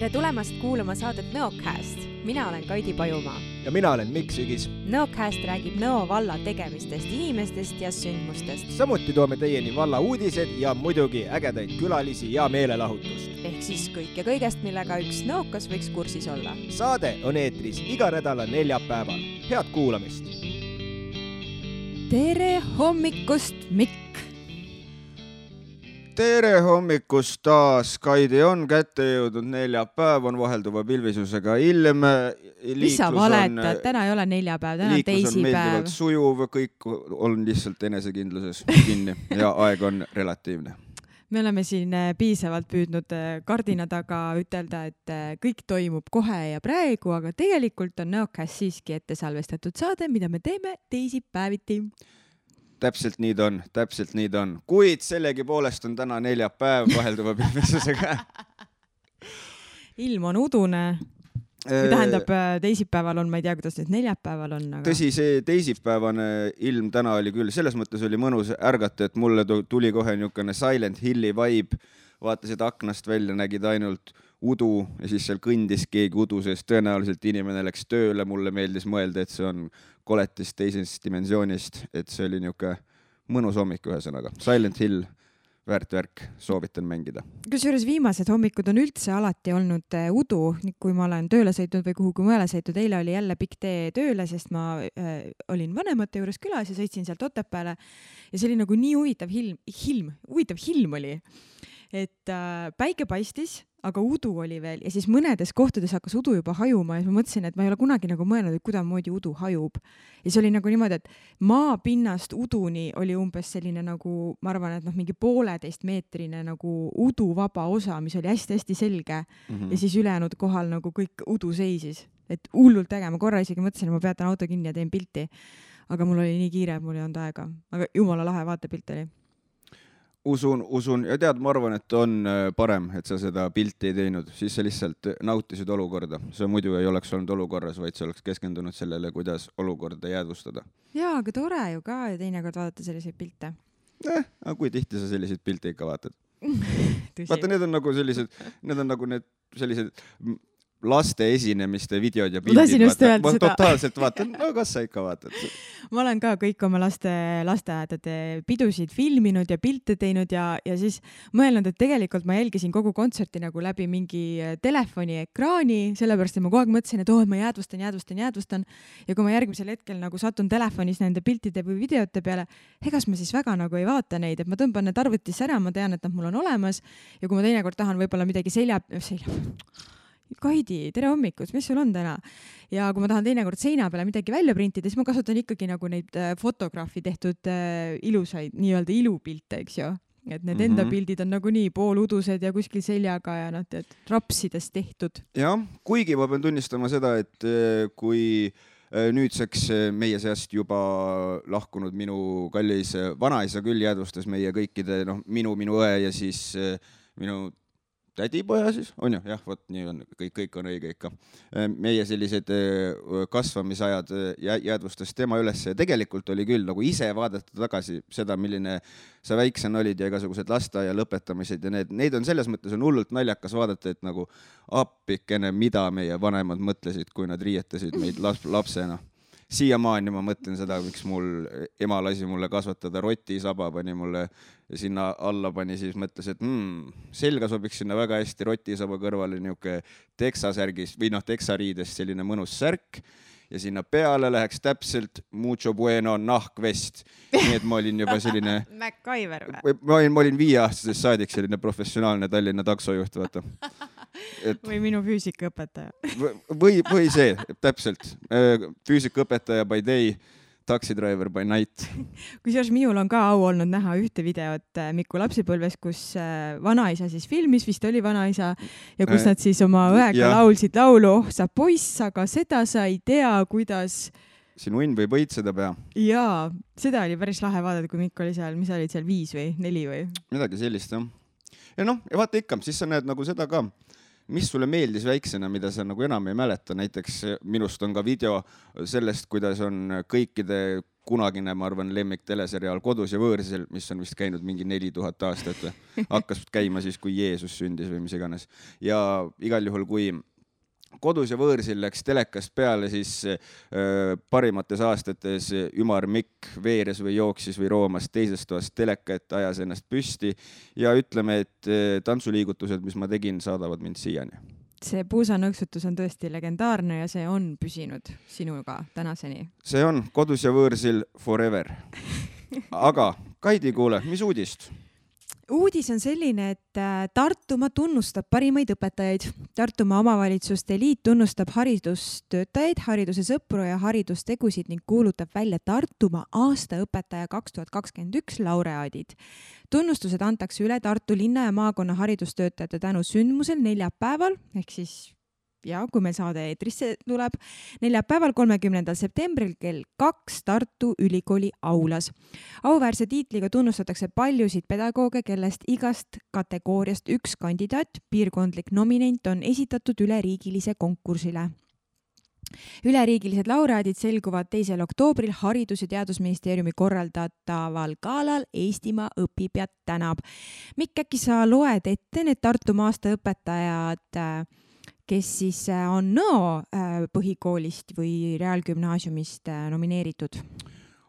tere tulemast kuulama saadet Nõocast. mina olen Kaidi Pajumaa. ja mina olen Mikk Sügis. Nõocast räägib Nõo valla tegemistest, inimestest ja sündmustest. samuti toome teieni valla uudised ja muidugi ägedaid külalisi ja meelelahutust. Ehk siis kõike kõigest, millega üks nõokas võiks kursis olla. saade on eetris iga nädala neljapäeval. head kuulamist. tere hommikust, Mikk tere hommikust taas, Kaidi on kätte jõudnud neljapäev, on vahelduva pilvisusega ilm. mis sa valetad, täna ei ole neljapäev, täna on teisipäev. sujuv, kõik on lihtsalt enesekindluses kinni ja aeg on relatiivne me oleme siin äh, piisavalt püüdnud äh, kardina taga ütelda, et äh, kõik toimub kohe ja praegu, aga tegelikult on Nõokas siiski ette salvestatud saade, mida me teeme teisipäeviti. Täpselt nii ta on, täpselt nii ta on, kuid sellegipoolest on täna neljapäev vahelduva pilvesusega ilm on udune või tähendab, äh, teisipäeval on, ma ei tea, kuidas nüüd neljapäeval on aga.... tõsi, see teisipäevane ilm täna oli küll, selles mõttes oli mõnus ärgata, et mulle tuli kohe niisugune Silent Hilli vibe. vaatasid aknast välja, nägid ainult udu ja siis seal kõndis keegi udu sees, tõenäoliselt inimene läks tööle, mulle meeldis mõelda, et see on koletist teisest dimensioonist, et see oli niisugune mõnus hommik, ühesõnaga Silent Hill väärt värk, soovitan mängida. kusjuures viimased hommikud on üldse alati olnud äh, udu, kui ma olen tööle sõitnud või kuhugi mujale sõitnud, eile oli jälle pikk tee tööle, sest ma äh, olin vanemate juures külas ja sõitsin sealt Otepääle. Ja see oli nagu nii huvitav ilm, ilm, huvitav ilm oli, et äh, päike paistis aga udu oli veel ja siis mõnedes kohtades hakkas udu juba hajuma ja siis ma mõtlesin, et ma ei ole kunagi nagu mõelnud, et kuidasmoodi udu hajub. ja siis oli nagu niimoodi, et maapinnast uduni oli umbes selline nagu, ma arvan, et noh, mingi pooleteistmeetrine nagu uduvaba osa, mis oli hästi-hästi selge mm. -hmm. ja siis ülejäänud kohal nagu kõik udu seisis, et hullult äge, ma korra isegi mõtlesin, et ma peatan auto kinni ja teen pilti. aga mul oli nii kiire, mul ei olnud aega, aga jumala lahe vaatepilt oli usun, usun. Ja tead, ma arvan, et on äh, parem, et sa seda pilti ei teinud, siis sa lihtsalt nautisid olukorda, sa muidu ei oleks olnud olukorras, vaid sa oleks keskendunud sellele, kuidas olukorda jäädvustada. jaa, aga tore ju ka ju teinekord vaadata selliseid pilte. eh, aga kui tihti sa selliseid pilte ikka vaatad? Vaata, need on nagu sellised, need on nagu need sellised laste esinemiste videod ja pildid. ma totaalselt vaatan, no kas sa ikka vaatad? ma olen ka kõik oma laste lasteaedade pidusid filminud ja pilte teinud ja, ja siis mõelnud, et tegelikult ma jälgisin kogu kontserti nagu läbi mingi telefoni ekraani, sellepärast et ma kogu aeg mõtlesin, et oo oh,, ma jäädvustan, jäädvustan, jäädvustan. ja kui ma järgmisel hetkel nagu satun telefonis nende piltide või videote peale, egas ma siis väga nagu ei vaata neid, et ma tõmban need arvutisse ära, ma tean, et nad mul on olemas ja kui ma teinekord tahan võib-olla midagi selja, selja Kaidi, tere hommikust, mis sul on täna? ja kui ma tahan teinekord seina peale midagi välja printida, siis ma kasutan ikkagi nagu neid äh, fotograafi tehtud äh, ilusaid nii-öelda ilupilte, eks ju et need mm -hmm. enda pildid on nagunii pooludused ja kuskil seljaga ja noh, tead, rapsides tehtud. jah, kuigi ma pean tunnistama seda, et äh, kui nüüdseks meie seast juba lahkunud minu kallis vanaisa küll jäädvustas meie kõikide, noh, minu, minu õe ja siis minu tädipoja siis, on ju, jah, vot nii on, kõik, kõik on õige ikka. Äh, meie sellised äh, kasvamisajad äh, jäädvustas tema üles ja tegelikult oli küll nagu ise vaadata tagasi seda, milline sa väiksena olid ja igasugused lasteaia lõpetamised ja need, neid on selles mõttes on hullult naljakas vaadata, et nagu appikene, mida meie vanemad mõtlesid, kui nad riietasid meid laps, lapsena siiamaani ma mõtlen seda, miks mul ema lasi mulle kasvatada rotisaba, pani mulle sinna alla pani, siis mõtles, et mm, selga sobiks sinna väga hästi rotisaba kõrvale niisugune teksasärgis või noh, teksariidest selline mõnus särk ja sinna peale läheks täpselt mucho bueno nahkvest. nii et ma olin juba selline MacGyver või? ma olin, ma olin viieaastasest saadik selline professionaalne Tallinna taksojuht, vaata et.... või minu füüsikaõpetaja või, või see, täpselt. Äh, füüsikaõpetaja by day Taxi Driver by Night. kusjuures minul on ka au olnud näha ühte videot äh, Miku lapsepõlves, kus äh, vanaisa siis filmis, vist oli vanaisa, ja kus nad siis oma õega ja. laulsid laulu Oh sa poiss, aga seda sa ei tea, kuidas sinu õnn võib õitseda pea. jaa, seda oli päris lahe vaadata, kui Mikk oli seal, mis sa olid seal, viis või neli või? midagi sellist jah. ja noh, ja vaata ikka, siis sa näed nagu seda ka mis sulle meeldis väiksena, mida sa nagu enam ei mäleta, näiteks minust on ka video sellest, kuidas on kõikide kunagine, ma arvan, lemmik teleseriaal Kodus ja võõrsil, mis on vist käinud mingi neli tuhat aastat või, hakkas käima siis, kui Jeesus sündis või mis iganes. ja igal juhul, kui kodus ja võõrsil läks telekast peale, siis äh, parimates aastates ümar Mikk veeres või jooksis või roomas teisest toast teleka ette, ajas ennast püsti ja ütleme, et äh, tantsuliigutused, mis ma tegin, saadavad mind siiani. see puusanõksutus on tõesti legendaarne ja see on püsinud sinuga tänaseni. see on kodus ja võõrsil forever. aga Kaidi, kuule, mis uudist? Uudis on selline, et äh, Tartumaa tunnustab parimaid õpetajaid. Tartumaa Omavalitsuste Liit tunnustab haridustöötajaid, hariduse sõpru ja haridustegusid ning kuulutab välja Tartumaa aasta õpetaja kaks tuhat kakskümmend üks laureaadid. tunnustused antakse üle Tartu linna ja maakonna haridustöötajate tänu sündmusel neljapäeval ehk siis ja kui meil saade eetrisse tuleb, neljapäeval, kolmekümnendal septembril kell kaks Tartu Ülikooli aulas. auväärse tiitliga tunnustatakse paljusid pedagooge, kellest igast kategooriast üks kandidaat, piirkondlik nominent on esitatud üleriigilise konkursile üleriigilised laureaadid selguvad teisel oktoobril Haridus- ja Teadusministeeriumi korraldataval galal Eestimaa õpib ja tänab. Mikk, äkki sa loed ette need Tartumaa aasta õpetajad äh, kes siis äh, on Nõo äh, põhikoolist või reaalgümnaasiumist äh, nomineeritud?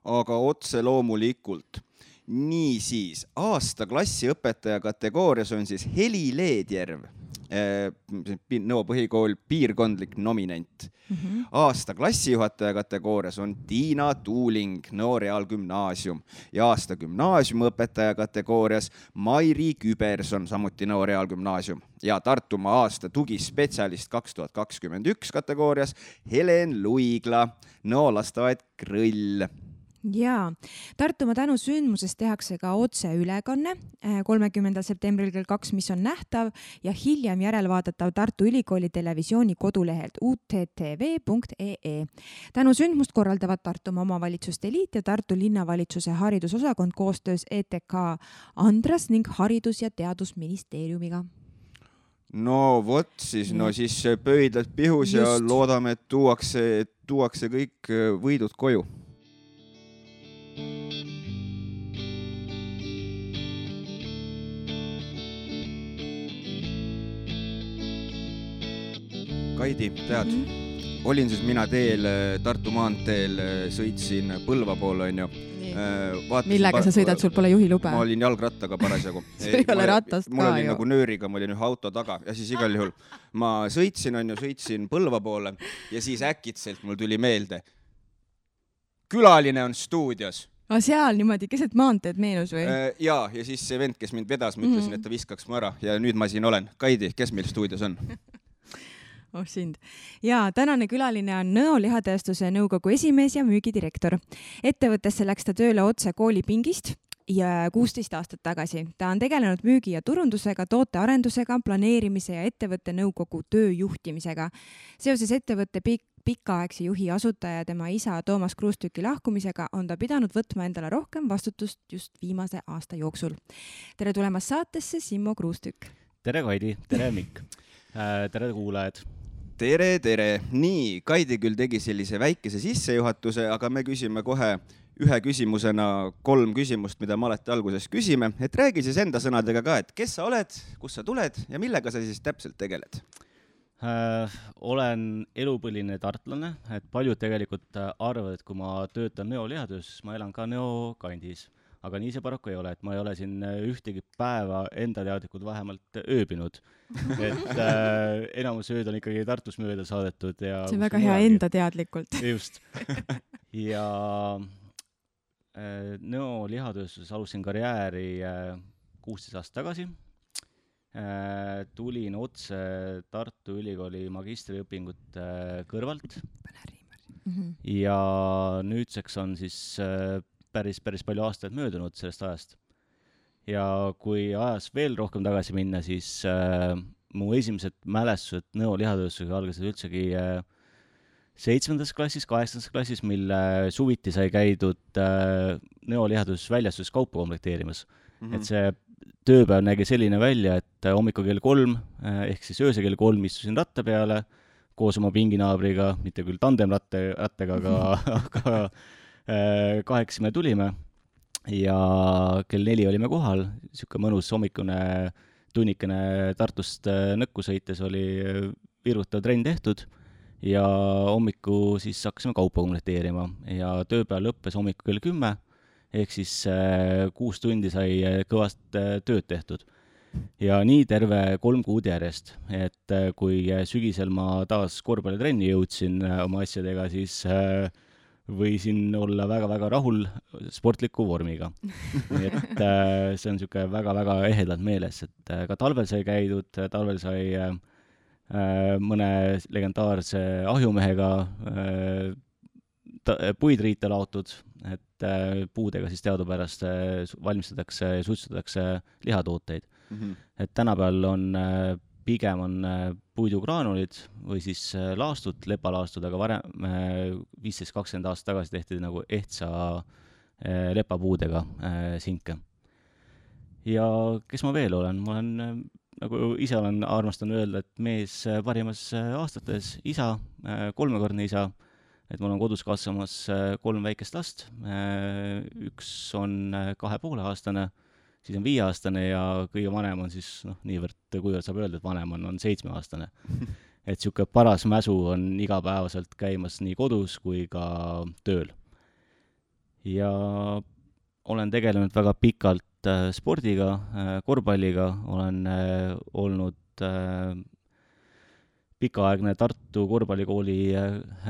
aga otse loomulikult. niisiis, aasta klassiõpetaja kategoorias on siis Heli Leedjärv Nõo põhikool piirkondlik nominent mm. -hmm. aasta klassijuhataja kategoorias on Tiina Tuuling, Nõo Reaalgümnaasium ja aasta gümnaasiumiõpetaja kategoorias Mairi Küberson, samuti Nõo Reaalgümnaasium ja Tartumaa aasta tugispetsialist kaks tuhat kakskümmend üks kategoorias Helen Luigla, Nõo lasteaed Krõll jaa, Tartumaa tänusündmusest tehakse ka otseülekanne äh, kolmekümnendal septembril kell kaks, mis on nähtav ja hiljem järelvaadatav Tartu Ülikooli televisiooni kodulehelt uttv.ee. tänusündmust korraldavad Tartumaa Omavalitsuste Liit ja Tartu Linnavalitsuse haridusosakond koostöös ETK Andras ning Haridus- ja Teadusministeeriumiga no vot siis, no siis pöidlad pihus Just. ja loodame, et tuuakse, tuuakse kõik võidud koju Kaidi, tead mm, -hmm. olin siis mina teel Tartu maanteel, sõitsin Põlva poole, onju. Äh, millega sa sõidad, sul pole juhilube? ma olin jalgrattaga parasjagu sul ei ole ratast ka ju. mul oli nagu nööriga, ma olin ühe auto taga ja siis igal juhul ma sõitsin, onju, sõitsin Põlva poole ja siis äkitselt mul tuli meelde. külaline on stuudios aga ah, seal niimoodi keset maanteed meenus või? Äh, ja, ja siis see vend, kes mind vedas, ma ütlesin mm, -hmm. et ta viskaks mu ära ja nüüd ma siin olen. Kaidi, kes meil stuudios on oh sind. ja tänane külaline on Nõo lihatööstuse nõukogu esimees ja müügidirektor. ettevõttesse läks ta tööle otse koolipingist ja kuusteist aastat tagasi. ta on tegelenud müügi ja turundusega, tootearendusega, planeerimise ja ettevõtte nõukogu töö juhtimisega. seoses ettevõtte pikk pikaaegse juhi asutaja ja tema isa Toomas Kruustüki lahkumisega on ta pidanud võtma endale rohkem vastutust just viimase aasta jooksul. tere tulemast saatesse, Simmo Kruustükk! tere, Kaidi! tere, Mikk! Äh, tere, kuulajad! Tere, tere! nii, Kaidi küll tegi sellise väikese sissejuhatuse, aga me küsime kohe ühe küsimusena kolm küsimust, mida me alati alguses küsime, et räägi siis enda sõnadega ka, et kes sa oled, kust sa tuled ja millega sa siis täpselt tegeled äh,? olen elupõline tartlane, et paljud tegelikult arvavad, et kui ma töötan Nõo lihatööstuses, ma elan ka Nõo kandis aga nii see paraku ei ole, et ma ei ole siin äh, ühtegi päeva enda teadlikult vähemalt ööbinud. et äh, enamus ööd on ikkagi Tartus mööda saadetud ja see on väga hea enda teadlikult. just. ja äh, Nõo lihatööstuses alustasin karjääri äh, kuusteist äh, aastat tagasi äh,. tulin otse Tartu Ülikooli magistriõpingute äh, kõrvalt. Mm -hmm. ja nüüdseks on siis äh, päris, päris palju aastaid möödunud sellest ajast. ja kui ajas veel rohkem tagasi minna, siis äh, mu esimesed mälestused Nõo lihatööstusega algasid üldsegi äh, seitsmendas klassis, kaheksandas klassis, mil äh, suviti sai käidud äh, Nõo lihatööstusväljastuses kaupa komplekteerimas mm. -hmm. et see tööpäev nägi selline välja, et hommikul kell kolm ehk siis öösel kell kolm istusin ratta peale koos oma pinginaabriga, mitte küll tandemratte, rattega, aga, aga kahekesi me tulime ja kell neli olime kohal, niisugune mõnus hommikune tunnikene Tartust Nõkku sõites oli virutav trenn tehtud ja hommiku siis hakkasime kaupa komplekteerima ja tööpäev lõppes hommikul kell kümme, ehk siis äh, kuus tundi sai äh, kõvasti äh, tööd tehtud. ja nii terve kolm kuud järjest, et kui sügisel ma taas korvpallitrenni jõudsin oma asjadega, siis võisin olla väga-väga rahul sportliku vormiga. et see on niisugune väga-väga ehedalt meeles, et ka talvel sai käidud, talvel sai äh, Äh, mõne legendaarse ahjumehega äh, puid riita laotud, et äh, puudega siis teadupärast valmistatakse ja suitsetatakse lihatooteid mm. -hmm. et tänapäeval on pigem on puidugraanulid või siis laastud, lepalaastud, aga varem, viisteist, kakskümmend aastat tagasi tehti nagu ehtsa lepapuudega sinke. ja kes ma veel olen, ma olen nagu ise olen, armastan öelda, et mees äh, parimas äh, aastates, isa, äh, kolmekordne isa, et mul on kodus kasvamas kolm väikest last, üks on kahe poole aastane, siis on viieaastane ja kõige vanem on siis noh, niivõrd, kuivõrd saab öelda, et vanem on, on seitsmeaastane. et niisugune paras mäsu on igapäevaselt käimas nii kodus kui ka tööl. ja olen tegelenud väga pikalt äh, spordiga, äh, korvpalliga, olen äh, olnud pikaaegne Tartu korvpallikooli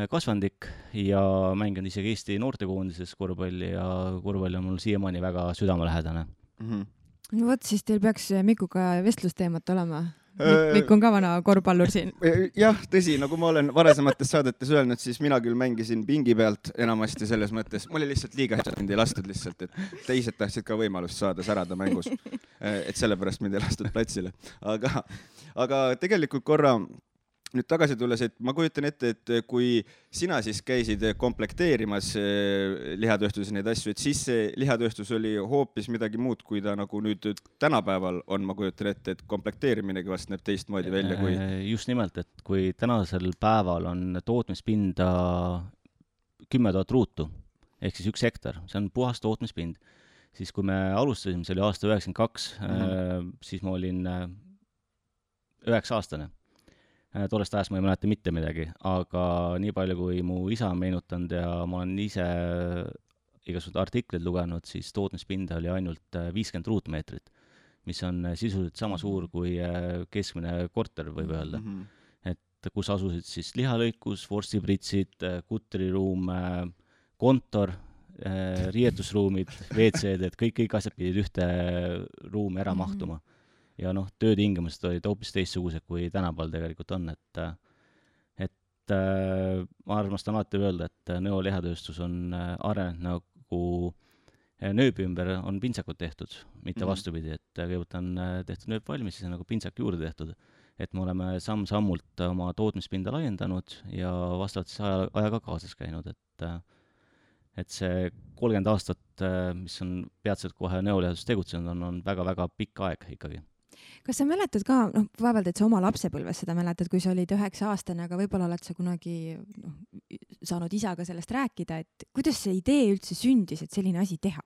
kasvandik ja mänginud isegi Eesti noortekoondises korvpalli ja korvpall on mul siiamaani väga südamelähedane mm. -hmm. no vot, siis teil peaks Mikuga vestlusteemat olema Mikk on ka vana korvpallur siin. jah, tõsi, nagu ma olen varasemates saadetes öelnud, siis mina küll mängisin pingi pealt enamasti selles mõttes, mul oli lihtsalt liiga hea, mind ei lastud lihtsalt, et teised tahtsid ka võimalust saada särada mängus. et sellepärast mind ei lastud platsile, aga, aga tegelikult korra nüüd tagasi tulles, et ma kujutan ette, et kui sina siis käisid komplekteerimas eh, lihatööstuses neid asju, et siis see lihatööstus oli hoopis midagi muud, kui ta nagu nüüd tänapäeval on, ma kujutan ette, et komplekteeriminegi vast näeb teistmoodi välja kui. Äh, just nimelt, et kui tänasel päeval on tootmispinda kümme tuhat ruutu ehk siis üks hektar, see on puhas tootmispind, siis kui me alustasime, see oli aasta üheksakümmend kaks, mhm. äh, siis ma olin üheksa aastane tollest ajast ma ei mäleta mitte midagi, aga nii palju, kui mu isa on meenutanud ja ma olen ise igasuguseid artikleid lugenud, siis tootmispinda oli ainult äh, viiskümmend ruutmeetrit, mis on äh, sisuliselt sama suur kui keskmine korter, võib öelda mm. -hmm. kus asusid siis lihalõikus, vorstipritsid, kutriruum, kontor, riietusruumid, WC-d, et kõik, kõik asjad pidid ühte ruumi ära -hmm. mahtuma ja noh, töötingimused olid hoopis teistsugused, kui tänapäeval tegelikult on, et et äh, ma armastan alati öelda, et Nõo lihatööstus on äh, arenenud nagu äh, nööbi ümber on pintsakud tehtud, mitte mm -hmm. vastupidi, et kõigepealt on tehtud nööp valmis, siis on nagu pintsak juurde tehtud. et me oleme samm-sammult oma tootmispinda laiendanud ja vastavalt siis aja, ajaga kaasas käinud, et et see kolmkümmend aastat, mis on peatselt kohe Nõo-lihatööstus tegutsenud, on, on väga-väga pikk aeg ikkagi kas sa mäletad ka, noh, vaevalt, et sa oma lapsepõlves seda mäletad, kui sa olid üheksa aastane, aga võib-olla oled sa kunagi noh, saanud isaga sellest rääkida, et kuidas see idee üldse sündis, et selline asi teha?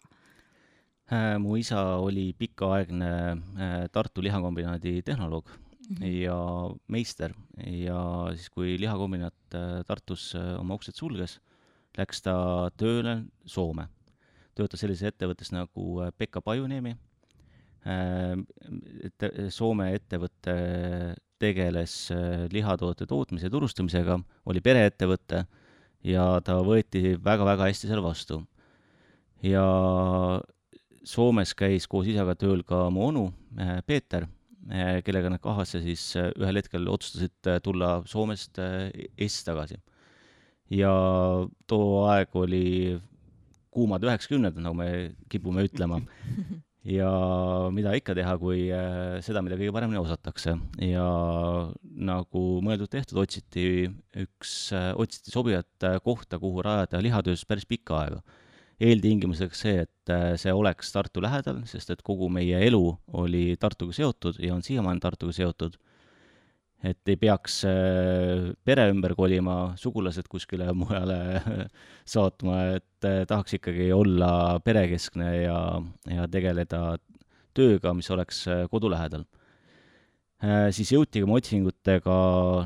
Äh, mu isa oli pikaaegne äh, Tartu lihakombinaadi tehnoloog mm -hmm. ja meister ja siis, kui lihakombinaat äh, Tartus oma uksed sulges, läks ta tööle Soome. töötas sellises ettevõttes nagu Pekka Pajuniemi et Soome ettevõte tegeles äh, lihatoote tootmise ja turustamisega, oli pereettevõte ja ta võeti väga-väga hästi seal vastu. ja Soomes käis koos isaga tööl ka mu onu äh, Peeter, äh, kellega nad kahasse siis ühel hetkel otsustasid tulla Soomest Eestisse tagasi. ja too aeg oli kuumad üheksakümnendad, nagu me kipume ütlema ja mida ikka teha, kui äh, seda, mida kõige paremini osatakse. ja nagu mõeldud-tehtud, otsiti üks, äh, otsiti sobivat äh, kohta, kuhu rajada lihatööstus päris pikka aega. eeltingimuseks see, et see oleks Tartu lähedal, sest et kogu meie elu oli Tartuga seotud ja on siiamaani Tartuga seotud. Et ei peaks äh, pere ümber kolima, sugulased kuskile mujale saatma, et äh, tahaks ikkagi olla perekeskne ja, ja tegeleda tööga, mis oleks kodu lähedal. Siis jõuti ka oma otsingutega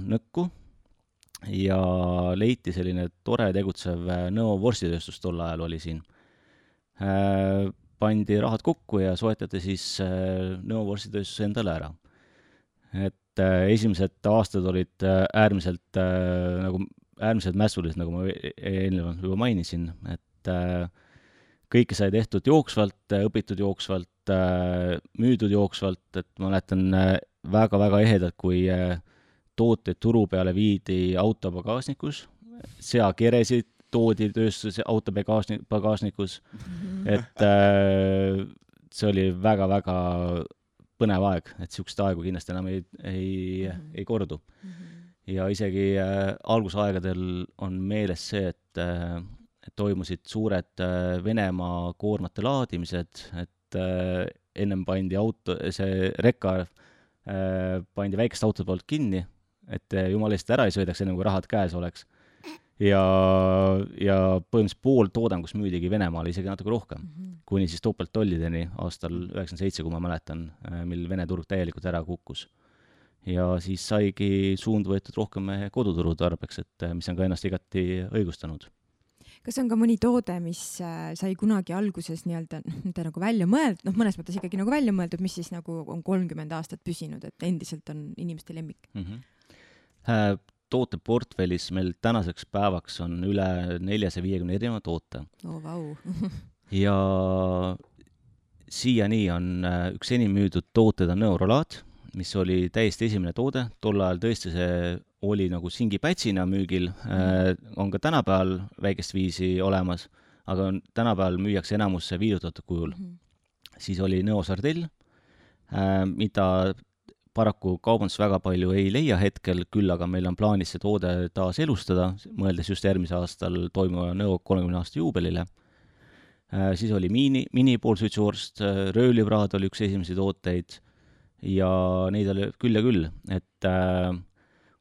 Nõkku ja leiti selline tore tegutsev äh, Nõo vorstitööstus tol ajal oli siin. Äh, pandi rahad kokku ja soetati siis äh, Nõo vorstitööstus endale ära. et esimesed aastad olid äärmiselt nagu, äärmiselt mässulised, nagu ma e-, eelnevalt juba mainisin, et kõike sai tehtud jooksvalt, õpitud jooksvalt, müüdud jooksvalt, et ma mäletan väga-väga ehedalt, kui äh, tooteid turu peale viidi auto pagasnikus, seakeresid toodi tööstuse auto pagasni-, pagasnikus mm, -hmm. et äh, see oli väga-väga põnev aeg, et niisugust aegu kindlasti enam ei, ei mm, -hmm. ei kordu mm. -hmm. ja isegi äh, algusaegadel on meeles see, et äh, toimusid suured äh, Venemaa koormate laadimised, et äh, ennem pandi auto, see reka äh, pandi väikeste autode poolt kinni et eh, jumala eest ära ei sõidaks, enne kui rahad käes oleks. Ja, ja põhimõtteliselt pool toodangust müüdigi Venemaale, isegi natuke rohkem mm, -hmm. kuni siis topelttollideni aastal üheksakümmend seitse, kui ma mäletan, eh, mil Vene turg täielikult ära kukkus. ja siis saigi suund võetud rohkem koduturu tarbeks, et eh, mis on ka ennast igati õigustanud kas on ka mõni toode, mis äh, sai kunagi alguses nii-öelda, mitte nagu välja mõeldud, noh, mõnes mõttes ikkagi nagu välja mõeldud, mis siis nagu on kolmkümmend aastat püsinud, et endiselt on inimeste lemmik mm? -hmm Äh, tooteportfellis meil tänaseks päevaks on üle neljasaja viiekümne erineva toote oh,. Vau ja siiani on äh, üks enim müüdud tooted on Neurolaat, mis oli täiesti esimene toode, tol ajal tõesti see oli nagu singipätsina müügil mm., on ka tänapäeval väikest viisi olemas, aga tänapäeval müüakse enamus viidutatud kujul mm. -hmm. siis oli Neo sardell, mida paraku kaubandus väga palju ei leia hetkel, küll aga meil on plaanis see toode taas elustada, mõeldes just järgmisel aastal toimuva Nõo kolmekümne aasta juubelile. Äh, siis oli miini, minipoolsuitsuvorst, äh, röövlipraad oli üks esimesi tooteid ja neid oli küll ja küll, et äh,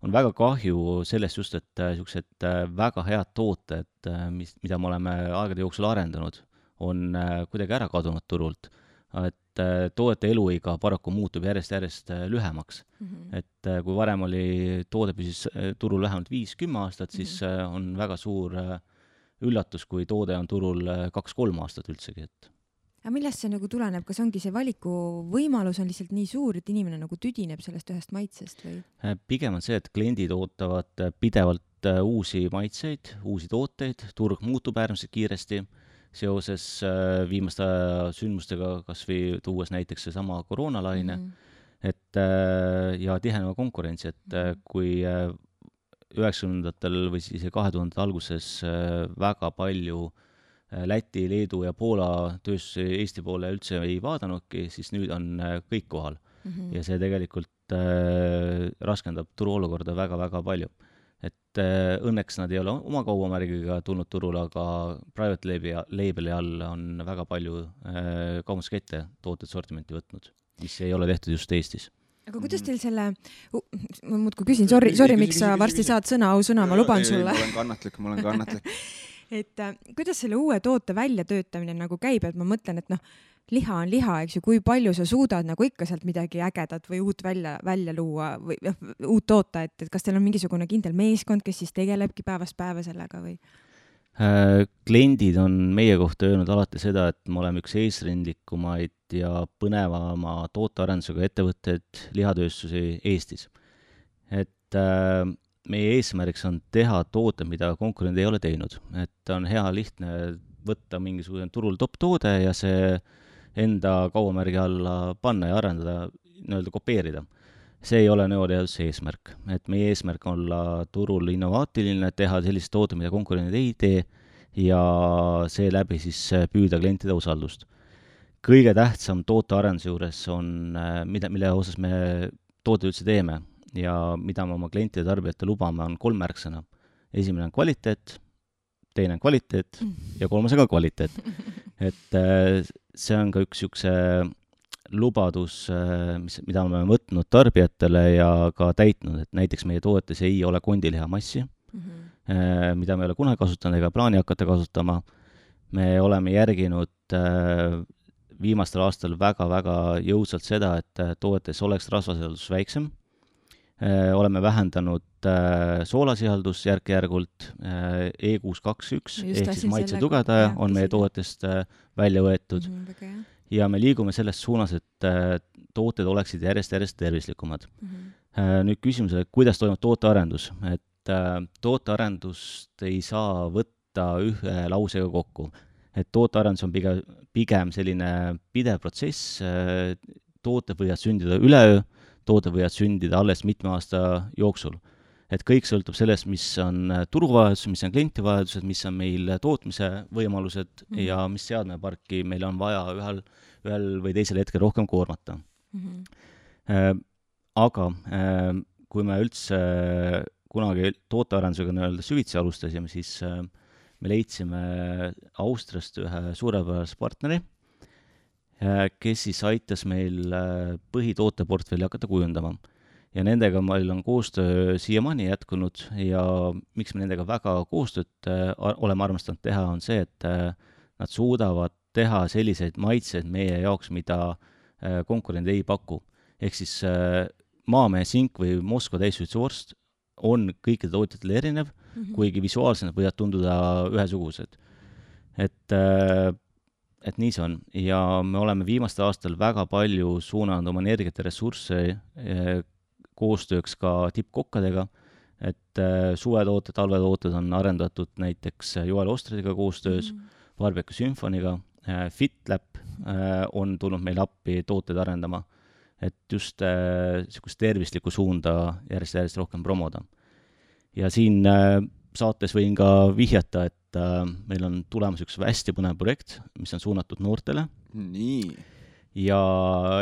on väga kahju sellest just, et niisugused väga head tooted, mis, mida me oleme aegade jooksul arendanud, on kuidagi ära kadunud turult et äh, toodete eluiga paraku muutub järjest-järjest äh, lühemaks mm. -hmm. et äh, kui varem oli, toode püsis turul vähemalt viis-kümme aastat, siis mm -hmm. on väga suur üllatus, kui toode on turul kaks-kolm aastat üldsegi, et aga millest see nagu tuleneb, kas ongi see valikuvõimalus on lihtsalt nii suur, et inimene nagu tüdineb sellest ühest maitsest või? pigem on see, et kliendid ootavad pidevalt uusi maitseid, uusi tooteid, turg muutub äärmiselt kiiresti seoses äh, viimaste sündmustega, kas või tuues näiteks seesama koroonalaine mm, -hmm. et äh, ja tiheneva konkurents, et mm -hmm. kui üheksakümnendatel või siis kahe tuhandete alguses väga palju Läti, Leedu ja Poola tööstusi Eesti poole üldse ei vaadanudki, siis nüüd on kõik kohal mm. -hmm. ja see tegelikult raskendab turuolukorda väga-väga palju et äh, õnneks nad ei ole oma kaubamärgiga tulnud turule, aga private label'i, label'i all on väga palju äh, kaubanduskette tooted sortimenti võtnud, mis ei ole tehtud just Eestis. Aga kuidas teil selle, ma muudkui küsin, sorry, sorry, miks sa varsti saad sõna, ausõna, ma luban sulle. ma olen kannatlik, ma olen kannatlik. Et äh, kuidas selle uue toote väljatöötamine nagu käib, et ma mõtlen, et noh, liha on liha, eks ju, kui palju sa suudad nagu ikka sealt midagi ägedat või uut välja, välja luua või noh, uut toota, et, et kas teil on mingisugune kindel meeskond, kes siis tegelebki päevast päeva sellega või? Äh, kliendid on meie kohta öelnud alati seda, et me oleme üks eesrindlikumaid ja põnevama tootearendusega ettevõtteid, lihatööstusi Eestis. et äh, meie eesmärgiks on teha tooted, mida konkurendid ei ole teinud, et on hea lihtne võtta mingisugune turul top toode ja see äh, enda kaubamärgi alla panna ja arendada, nii-öelda kopeerida. see ei ole neoteaduse eesmärk, et meie eesmärk on olla turul innovaatiline, teha selliseid tooteid, mida konkurendid ei tee ja seeläbi siis püüda klientide usaldust. kõige tähtsam tootearenduse juures on, mida, mille osas me tooteid üldse teeme ja mida me oma klientide, tarbijatele lubame, on kolm märksõna. esimene on kvaliteet, teine on kvaliteet ja kolmas on ka kvaliteet. et äh, see on ka üks niisuguse lubadus, äh, mis, mida me oleme võtnud tarbijatele ja ka täitnud, et näiteks meie toodetes ei ole kondilihamassi mm, -hmm. mida me ei ole kunagi kasutanud ega plaani hakata kasutama. me oleme järginud viimastel aastal väga-väga jõudsalt seda, et toodetes oleks rasvasisaldus väiksem Äh, oleme vähendanud äh, soolasisaldust järk-järgult, äh, E kuus kaks üks ehk siis maitse tugevdaja on meie tootest välja võetud mm -hmm, ja me liigume selles suunas, et tooted oleksid järjest-järjest tervislikumad mm. -hmm. Nüüd küsimusele, kuidas toimub tootearendus, et tootearendust ei saa võtta ühe lausega kokku. et tootearendus on pigem, pigem selline pidev protsess, tooted võivad sündida üleöö tooted võivad sündida alles mitme aasta jooksul. Et kõik sõltub sellest, mis on turuvajadus, mis on klienti vajadused, mis on meil tootmise võimalused mm -hmm. ja mis seadmeparki meil on vaja ühel, ühel või teisel hetkel rohkem koormata mm. -hmm. Äh, aga äh, kui me üldse äh, kunagi tootearendusega nii-öelda süvitsi alustasime, siis äh, me leidsime Austriast ühe suurepärase partneri Äh, kes siis aitas meil äh, põhitooteportfelli hakata kujundama. Ja nendega meil on koostöö siiamaani jätkunud ja miks me nendega väga koostööd äh, oleme armastanud teha, on see, et nad suudavad teha selliseid maitseid meie jaoks, mida konkurendid ei paku. ehk siis Maamehe sink või Moskva täissuitsuvorst on kõikidel tootjatel erinev mm, -hmm. kuigi visuaalselt nad võivad tunduda ühesugused. et äh, et nii see on ja me oleme viimastel aastatel väga palju suunanud oma energiat ja ressursse koostööks ka tippkokkadega, et eh, suvetooted, talvetooted on arendatud näiteks Joel Ostriga koostöös mm, -hmm. Barbecue Sümfoniga, eh, FitLab on tulnud meile appi tooteid arendama, et just niisugust tervislikku suunda järjest-järjest rohkem promoda. ja siin saates võin ka vihjata, et äh, meil on tulemas üks hästi põnev projekt, mis on suunatud noortele. nii. ja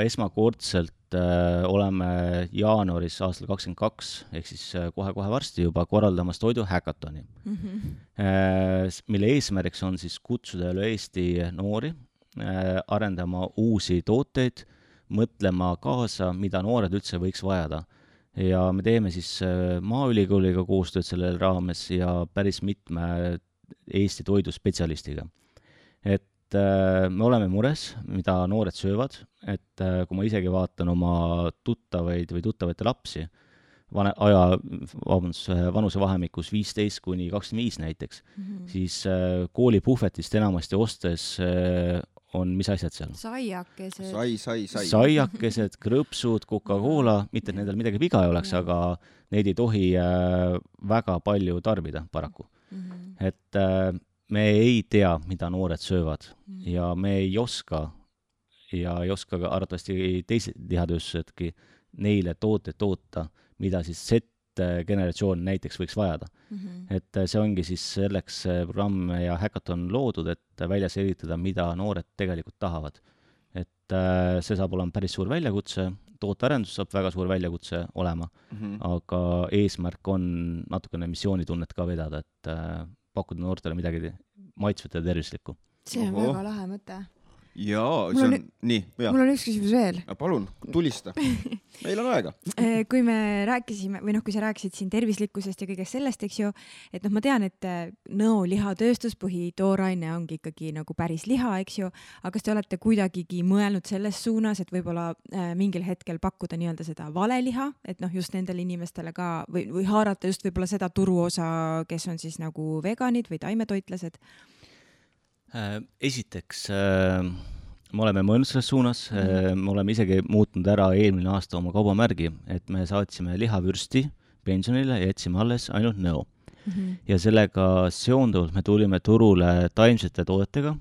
esmakordselt äh, oleme jaanuaris aastal kakskümmend kaks, ehk siis äh, kohe-kohe varsti juba korraldamas toidu häkatoni mm, -hmm. äh, mille eesmärgiks on siis kutsuda üle Eesti noori arendama uusi tooteid, mõtlema kaasa, mida noored üldse võiks vajada ja me teeme siis Maaülikooliga koostööd selle raames ja päris mitme Eesti toiduspetsialistiga. et äh, me oleme mures, mida noored söövad, et äh, kui ma isegi vaatan oma tuttavaid või tuttavate lapsi, vane, aja, vabandust, vanusevahemikus viisteist kuni kakskümmend viis näiteks mm, -hmm. siis koolipuhvetist enamasti ostes on mis asjad seal? saiakesed. sai, sai, sai. saiakesed, krõpsud, Coca-Cola, mitte et nendel midagi viga ei oleks, aga neid ei tohi äh, väga palju tarbida paraku mm. -hmm. et äh, me ei tea, mida noored söövad mm ja me ei oska ja ei oska ka arvatavasti teised lihatööstusedki neile tooteid toota, mida siis set generatsioon näiteks võiks vajada mm. -hmm. et äh, see ongi siis selleks programm ja häkaton loodud, et välja selgitada, mida noored tegelikult tahavad. et äh, see saab olema päris suur väljakutse, tootearendus saab väga suur väljakutse olema mm, -hmm. aga eesmärk on natukene missioonitunnet ka vedada, et äh, pakkuda noortele midagi maitsvat ja tervislikku. see on Oho. väga lahe mõte jaa, see on, on, nii, jaa. mul on üks küsimus veel. palun, tulista. meil on aega äh, kui me rääkisime või noh, kui sa rääkisid siin tervislikkusest ja kõigest sellest, eks ju, et noh, ma tean, et äh, Nõo lihatööstus põhitooraine ongi ikkagi nagu päris liha, eks ju, aga kas te olete kuidagigi mõelnud selles suunas, et võib-olla äh, mingil hetkel pakkuda nii-öelda seda valeliha, et noh, just nendele inimestele ka või, või haarata just võib-olla seda turuosa, kes on siis nagu veganid või taimetoitlased esiteks äh, me oleme mõelnud selles suunas mm, -hmm. me oleme isegi muutnud ära eelmine aasta oma kaubamärgi, et me saatsime lihavürsti pensionile ja jätsime alles ainult nõo mm. -hmm. ja sellega seonduvalt me tulime turule taimsete toodetega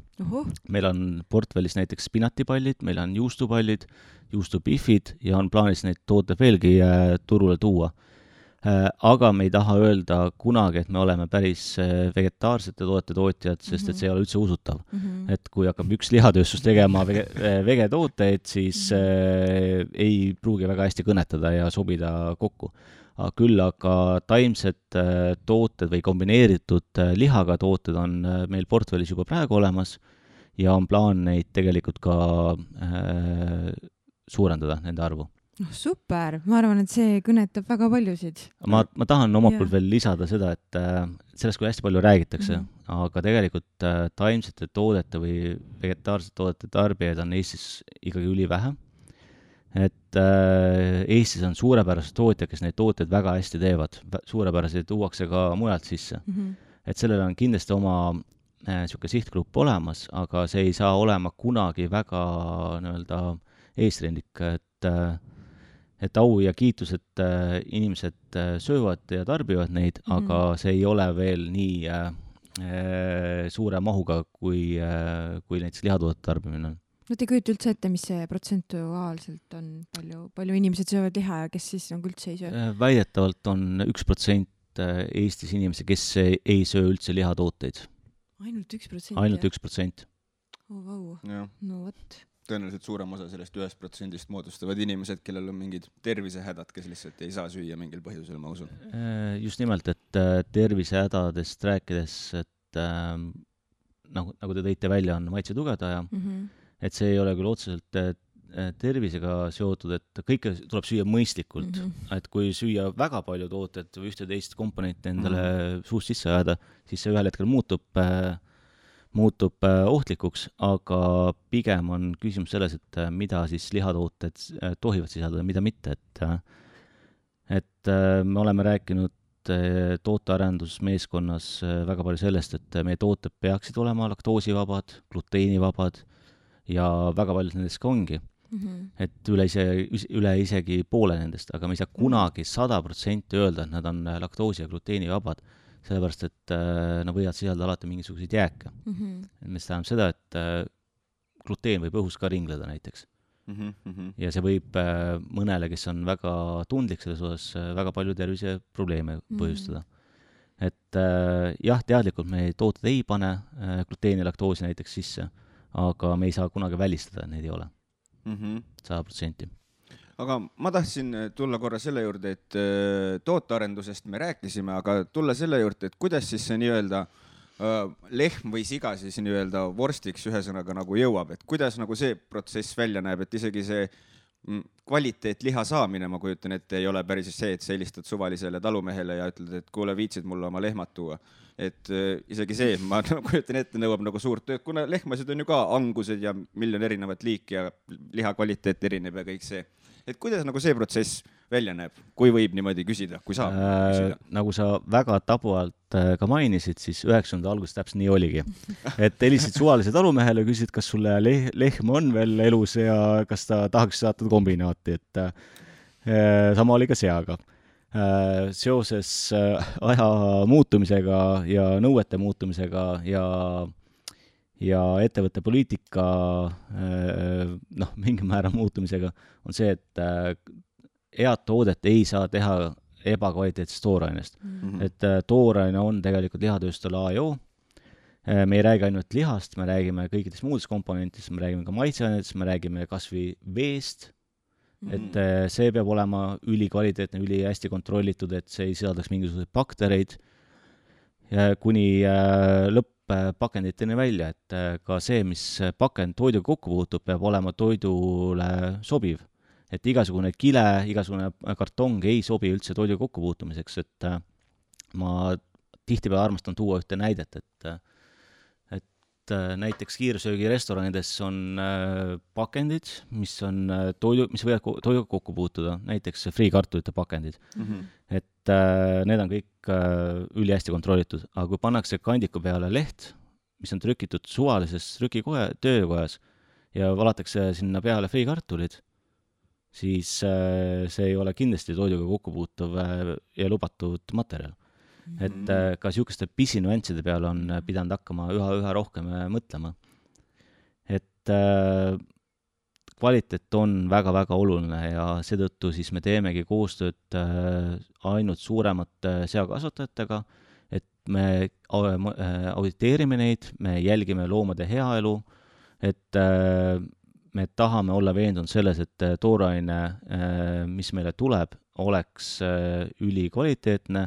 meil on portfellis näiteks spinatipallid, meil on juustupallid, juustupihvid ja on plaanis neid tooteid veelgi turule tuua Äh, aga me ei taha öelda kunagi, et me oleme päris äh, vegetaarsete toodete tootjad, sest et see ei ole üldse usutav mm. -hmm. et kui hakkab üks lihatööstus tegema vege, äh, vegetooteid, siis -hmm. äh, ei pruugi väga hästi kõnetada ja sobida kokku. küll aga taimsed äh, tooted või kombineeritud äh, lihaga tooted on äh, meil portfellis juba praegu olemas ja on plaan neid tegelikult ka äh, suurendada, nende arvu. Noh, super, ma arvan, et see kõnetab väga paljusid. ma, ma tahan omalt poolt veel lisada seda, et äh, sellest küll hästi palju räägitakse mm. -hmm. aga tegelikult äh, taimsete toodete või vegetaarsete toodete tarbijaid on Eestis ikkagi ülivähe. et äh, Eestis on suurepärased tootjad, kes neid tooteid väga hästi teevad, suurepäraseid tuuakse ka mujalt sisse. Mhm. et sellel on kindlasti oma niisugune sihtgrupp olemas, aga see ei saa olema kunagi väga nii-öelda eesrindlik, et äh, et au ja kiitus, et äh, inimesed äh, söövad ja tarbivad neid mm. -hmm. aga see ei ole veel nii äh, äh, suure mahuga, kui äh,, kui näiteks lihatoodete tarbimine on. no te ei kujuta üldse ette, mis see protsentuaalselt on, palju, palju inimesed söövad liha ja kes siis nagu üldse ei söö? Äh, väidetavalt on üks protsent äh, Eestis inimesi, kes ei, söö üldse lihatooteid, ainult üks protsent? ainult üks protsent. oh, vau, no vot. Tõenäoliselt suurem osa sellest ühest protsendist moodustavad inimesed, kellel on mingid tervisehädad, kes lihtsalt ei saa süüa mingil põhjusel, ma usun. Äh, just nimelt, et äh, tervisehädadest rääkides, et äh, nagu, nagu te tõite välja, on maitse tugevdaja, Mm -hmm. et see ei ole küll otseselt äh, tervisega seotud, et kõike tuleb süüa mõistlikult mm. Mhm. et kui süüa väga palju tooteid või ühte teist komponenti endale mm. suust sisse ajada, siis see ühel hetkel muutub äh, muutub äh, ohtlikuks, aga pigem on küsimus selles, et äh, mida siis lihatooted äh, tohivad sisaldada, mida mitte, et et me oleme rääkinud tootearendusmeeskonnas väga palju sellest, et meie tooted peaksid olema laktoosivabad, gluteenivabad ja väga paljud nendest ka ongi, Mm -hmm. et üle ise, üle isegi poole nendest, aga me ei saa kunagi sada protsenti öelda, et nad on laktoosi ja gluteenivabad, sellepärast et äh, nad võivad sisaldada alati mingisuguseid jääke. Mm -hmm. mis tähendab seda, et äh, gluteen võib õhus ka ringleda näiteks Mhm, ja see võib äh, mõnele, kes on väga tundlik selles osas, äh, väga palju terviseprobleeme Mhm. põhjustada. et äh, jah, teadlikult me tooted ei pane äh, gluteeni ja laktoosi näiteks sisse, aga me ei saa kunagi välistada, et neid ei ole, mhm. sada protsenti. Aga ma tahtsin tulla korra selle juurde, et äh, tootearendusest me rääkisime, aga tulla selle juurde, et kuidas siis see nii-öelda äh, lehm või siga siis nii-öelda vorstiks ühesõnaga nagu jõuab, et kuidas nagu see protsess välja näeb, et isegi see mm, kvaliteet liha saamine, ma kujutan ette, ei ole päris see, et sa helistad suvalisele talumehele ja ütled, et kuule, viitsid mulle oma lehmad tuua. et äh, isegi see, ma kujutan ette, nõuab nagu suurt tööd, kuna lehmasid on ju ka angused ja miljon erinevat liiki ja liha kvaliteet erineb ja kõik see. Et kuidas nagu see protsess välja näeb, kui võib niimoodi küsida, kui saab Äh, küsida? nagu sa väga tabavalt äh, ka mainisid, siis üheksakümnenda alguses täpselt nii oligi. et helistasid suvalisele talumehele, küsisid, kas sulle leh-, lehm on veel elus ja kas ta tahaks saata kombinaati, et äh, sama oli ka seaga äh,. seoses äh, aja muutumisega ja nõuete muutumisega ja ja ettevõtte poliitika äh, noh, mingil määral muutumisega on see, et äh, head toodet ei saa teha ebakvaliteetsest toorainest Mm Mhm. et äh, tooraine on tegelikult lihatööstusele A ja O. Me ei räägi ainult lihast, me räägime kõikidest muudest komponentidest, me räägime ka maitseainetest, me räägime kas või veest, et äh, see peab olema ülikvaliteetne, ülihästi kontrollitud, et see ei sisaldaks mingisuguseid baktereid, kuni äh, lõpp-pakenditeni välja, et äh, ka see, mis pakend toiduga kokku puutub, peab olema toidule sobiv. et igasugune kile, igasugune kartong ei sobi üldse toiduga kokkupuutumiseks, et äh, ma tihtipeale armastan tuua ühte näidet, et et äh, näiteks kiirsöögirestoranides on äh, pakendid, mis on äh, toidu, mis võivad toiduga kokku puutuda, näiteks friikartulite pakendid. Mhm. et äh, need on kõik äh, ülihästi kontrollitud, aga kui pannakse kandiku peale leht, mis on trükitud suvalises trükikoja, töökojas ja valatakse sinna peale friikartulid, siis äh, see ei ole kindlasti toiduga kokku puutuv ja lubatud materjal. Et äh, ka niisuguste pisinüansside peale on pidanud hakkama üha, üha rohkem mõtlema. et kvaliteet on väga-väga oluline ja seetõttu siis me teemegi koostööd äh, ainult suuremate seakasvatajatega, et me äh, auditeerime neid, me jälgime loomade heaelu, et äh, me tahame olla veendunud selles, et tooraine, mis meile tuleb, oleks ülikvaliteetne,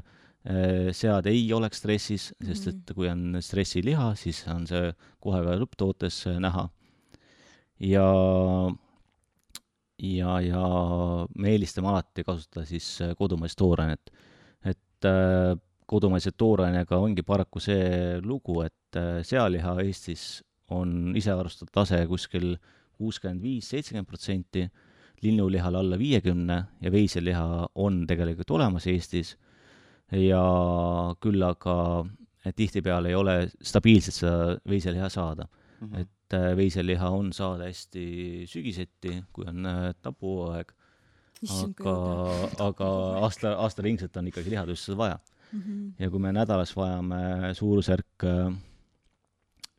sead ei oleks stressis, sest Mhm. et kui on stressiliha, siis on see kohe ka lõpptootes näha. Ja, ja, ja me eelistame alati kasutada siis kodumaist toorainet. et äh, kodumaise toorainega ongi paraku see lugu, et äh, sealiha Eestis on isevarustatud tase kuskil kuuskümmend viis, seitsekümmend protsenti, linnulihal alla viiekümne ja veiseliha on tegelikult olemas Eestis ja küll aga tihtipeale ei ole stabiilselt seda veiseliha saada. Mhm. et äh, veiseliha on saada hästi sügiseti, kui on äh, tapuaeg, aga, aga aasta, aastaringselt on ikkagi lihatööstusel vaja. Mhm. ja kui me nädalas vajame suurusjärk äh,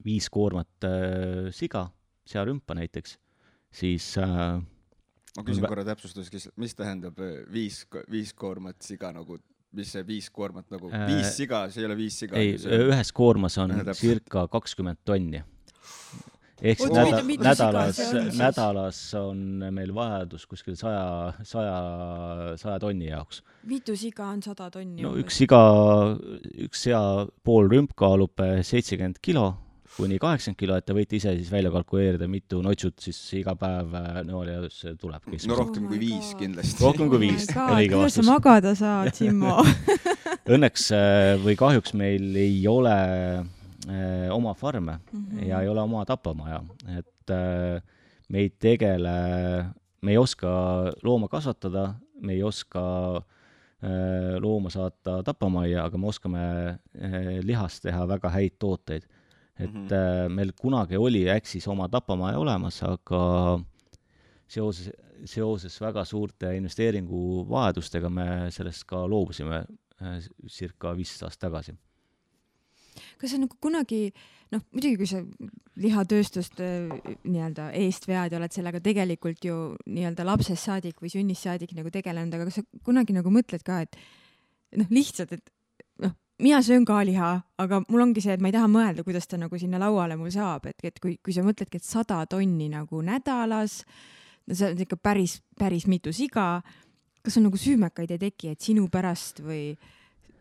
viis koormat äh, siga, searümpa näiteks, siis äh, ma küsin korra täpsustuseks, mis tähendab äh, viis, viis koormat siga nagu, mis see viis koormat nagu, Äh, viis siga, see ei ole viis siga. ei, ühes koormas on circa kakskümmend tonni. Ehk siis näda- nädalas nädalas on meil vajadus kuskil saja, saja, saja tonni jaoks. mitu siga on sada tonni no üks siga, üks sea pool rümp kaalub seitsekümmend kilo kuni kaheksakümmend kilo, et te võite ise siis välja kalkuleerida, mitu notsut siis iga päev äh, nõolijadusse tuleb no rohkem Oh kui viis God. kindlasti. rohkem kui viis on õige kuidas sa vastus. magada saad, Simmo? Õnneks äh, või kahjuks meil ei ole äh, oma farme ja ei ole oma tapamaja, et äh, me ei tegele, me ei oska looma kasvatada, me ei oska äh, looma saata tapamajja, aga me oskame äh, lihast teha väga häid tooteid. et Mhm. äh, meil kunagi oli Äksis oma tapamaja olemas, aga seoses, seoses väga suurte investeeringuvajadustega me sellest ka loobusime äh, circa viisteist aastat tagasi. Kas sa nagu kunagi noh, muidugi kui sa lihatööstust äh, nii-öelda eest vead ja oled sellega tegelikult ju nii-öelda lapsest saadik või sünnist saadik nagu tegelenud, aga kas sa kunagi nagu mõtled ka, et noh, lihtsalt, et noh, mina söön ka liha, aga mul ongi see, et ma ei taha mõelda, kuidas ta nagu sinna lauale mul saab, et, et kui, kui sa mõtledki, et sada tonni nagu nädalas, no see on ikka päris, päris mitu siga. kas sul nagu süümekaid ei teki, et sinu pärast või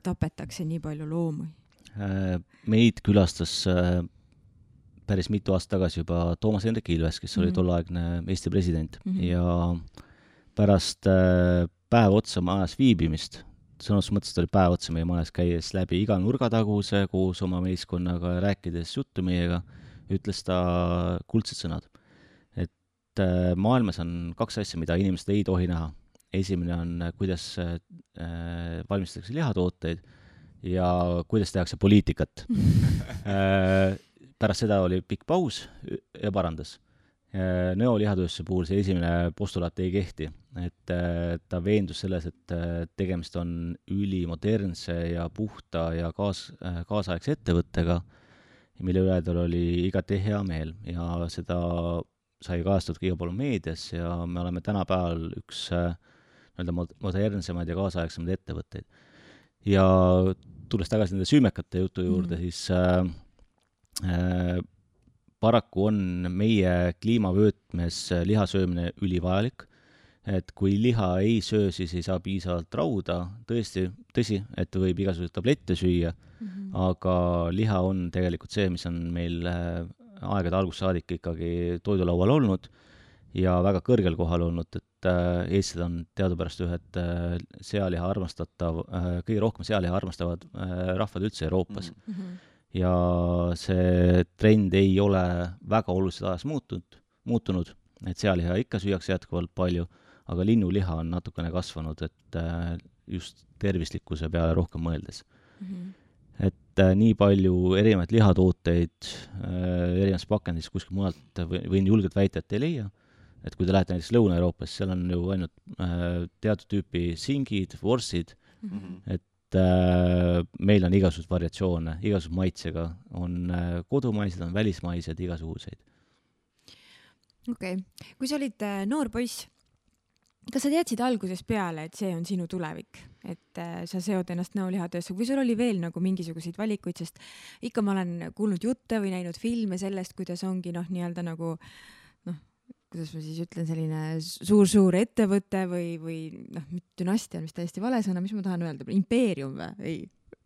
tapetakse nii palju loomi? Äh, meid külastas äh, päris mitu aastat tagasi juba Toomas Hendrik Ilves, kes oli Mhm. tolleaegne Eesti president Mhm. ja pärast äh, päev otsa majas viibimist, sõna otseses mõttes ta oli päev otsa meie majas, käies läbi iga nurgataguse koos oma meeskonnaga ja rääkides juttu meiega, ütles ta kuldsed sõnad. et maailmas on kaks asja, mida inimesed ei tohi näha. esimene on, kuidas valmistatakse lihatooteid ja kuidas tehakse poliitikat. pärast seda oli pikk paus ja parandas. nõolihatööstuse puhul see esimene postulaat ei kehti, et äh, ta veendus selles, et äh, tegemist on ülimodernse ja puhta ja kaas-, kaasaegse ettevõttega, mille üle tal oli igati hea meel ja seda sai kajastatud ka igal pool meedias ja me oleme tänapäeval üks äh, nii-öelda mod- modernsemaid ja kaasaegsemaid ettevõtteid. Ja tulles tagasi nende süümekate jutu juurde mm., siis äh, äh, paraku on meie kliimavöötmes äh, liha söömine ülivajalik, et kui liha ei söö, siis ei saa piisavalt rauda, tõesti, tõsi, et võib igasuguseid tablette süüa, Mhm. aga liha on tegelikult see, mis on meil äh, aegade algusest saadik ikkagi toidulaual olnud ja väga kõrgel kohal olnud, et äh, eestlased on teadupärast ühed äh, sealiha armastatav äh,, kõige rohkem sealiha armastavad äh, rahvad üldse Euroopas mm. Mhm. ja see trend ei ole väga oluliselt ajas muutunud, muutunud, et sealiha ikka süüakse jätkuvalt palju, aga linnuliha on natukene kasvanud, et äh, just tervislikkuse peale rohkem mõeldes. Mhm. et äh, nii palju erinevaid lihatooteid äh, erinevas pakendis kuskilt mujalt või- võin julgelt väita, et ei leia. Et kui te lähete näiteks Lõuna-Euroopasse, seal on ju ainult äh, teatud tüüpi singid, vorstid, Mhm. et äh, meil on igasuguseid variatsioone, igasuguse maitsega, on äh, kodumaised, on välismaised, igasuguseid. okei okay., kui sa olid äh, noor poiss, kas sa teadsid algusest peale, et see on sinu tulevik, et äh, sa seod ennast näolihatööstusega või sul oli veel nagu mingisuguseid valikuid, sest ikka ma olen kuulnud jutte või näinud filme sellest, kuidas ongi noh, nii-öelda nagu noh, kuidas ma siis ütlen, selline suur-suur ettevõte või, või noh, dünastia on vist täiesti vale sõna, mis ma tahan öelda, impeerium või? ei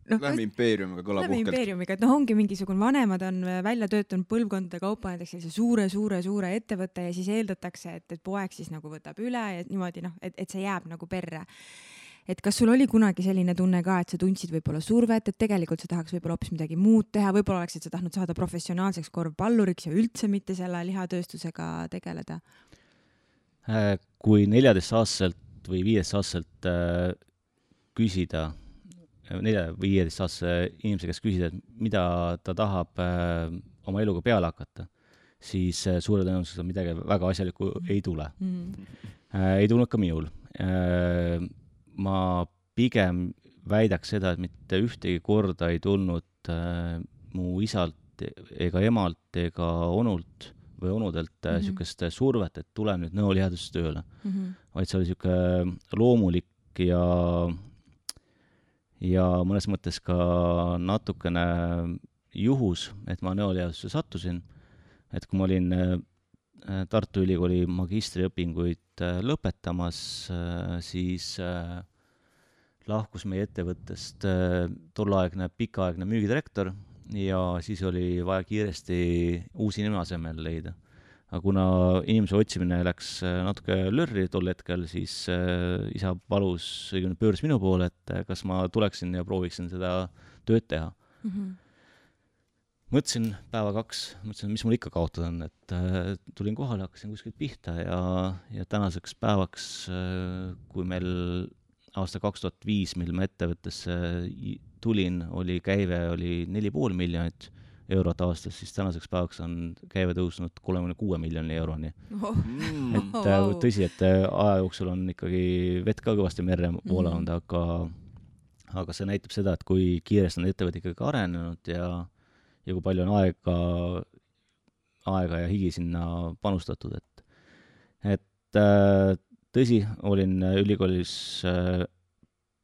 no, Lähme impeeriumiga, kõlab uhkelt. impeeriumiga, et noh, ongi mingisugune, vanemad on välja töötanud põlvkondade kaupa näiteks sellise suure-suure-suure ettevõtte ja siis eeldatakse, et, et poeg siis nagu võtab üle ja niimoodi noh, et, et see jääb nagu perre et kas sul oli kunagi selline tunne ka, et sa tundsid võib-olla survet, et tegelikult sa tahaks võib-olla hoopis midagi muud teha, võib-olla oleksid sa tahtnud saada professionaalseks korvpalluriks ja üldse mitte selle lihatööstusega tegeleda? Äh, kui neljateistaastaselt või viieteistaastaselt äh, küsida, nelja või viieteistaastase inimese käest küsida, et mida ta tahab äh, oma eluga peale hakata, siis suure tõenäosusega midagi väga asjalikku ei tule mm. -hmm. ei tulnud ka minul ma pigem väidaks seda, et mitte ühtegi korda ei tulnud äh, mu isalt ega emalt ega onult või onudelt niisugust äh, mm -hmm. survet, et tule nüüd Nõo lihaduses tööle mm. -hmm. vaid see oli niisugune loomulik ja, ja mõnes mõttes ka natukene juhus, et ma Nõo lihadusse sattusin. et kui ma olin äh, Tartu Ülikooli magistriõpinguid äh, lõpetamas, äh, siis äh, lahkus meie ettevõttest tolleaegne pikaaegne müügidirektor ja siis oli vaja kiiresti uusi nime asemel leida. aga kuna inimese otsimine läks natuke lörri tol hetkel, siis isa palus, õigemini pöördus minu poole, et kas ma tuleksin ja prooviksin seda tööd teha mm. -hmm mõtlesin päeva kaks, mõtlesin, mis mul ikka kaotada on, et äh, tulin kohale, hakkasin kuskilt pihta ja, ja tänaseks päevaks äh,, kui meil aasta kaks tuhat viis, mil ma ettevõttesse tulin, oli käive oli neli pool miljonit eurot aastas, siis tänaseks päevaks on käive tõusnud kolmekümne kuue miljoni euroni oh.. Mm. et oh, wow. tõsi, et äh, aja jooksul on ikkagi vett ka kõvasti merre voolanud mm., aga aga see näitab seda, et kui kiiresti on ettevõte ikkagi arenenud ja ja kui palju on aega, aega ja higi sinna panustatud, et, et äh, tõsi, olin ülikoolis äh,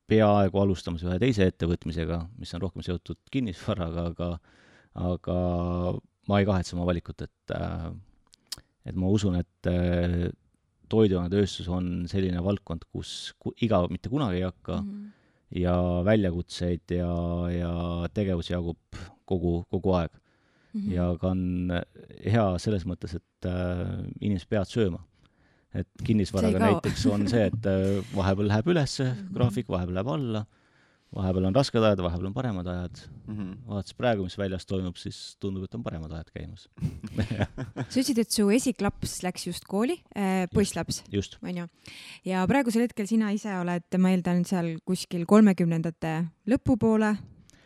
peaaegu alustamas ühe teise ettevõtmisega, mis on rohkem seotud kinnisvaraga, aga, aga ma ei kahetse oma valikut, et, äh, et ma usun, et toiduainetööstus on selline valdkond, kus igav mitte kunagi ei hakka mm -hmm. ja väljakutseid ja, ja tegevusi jagub kogu, kogu aeg mm. -hmm. ja ka on hea selles mõttes, et äh, inimesed peavad sööma. et kinnisvaraga näiteks on see, et äh, vahepeal läheb üles mm -hmm. graafik, vahepeal läheb alla, vahepeal on rasked ajad, vahepeal on paremad ajad mm. -hmm. vaadates praegu, mis väljas toimub, siis tundub, et on paremad ajad käimas sa ütlesid, et su esiklaps läks just kooli äh,, poisslaps, onju. ja praegusel hetkel sina ise oled, ma eeldan, seal kuskil kolmekümnendate lõpupoole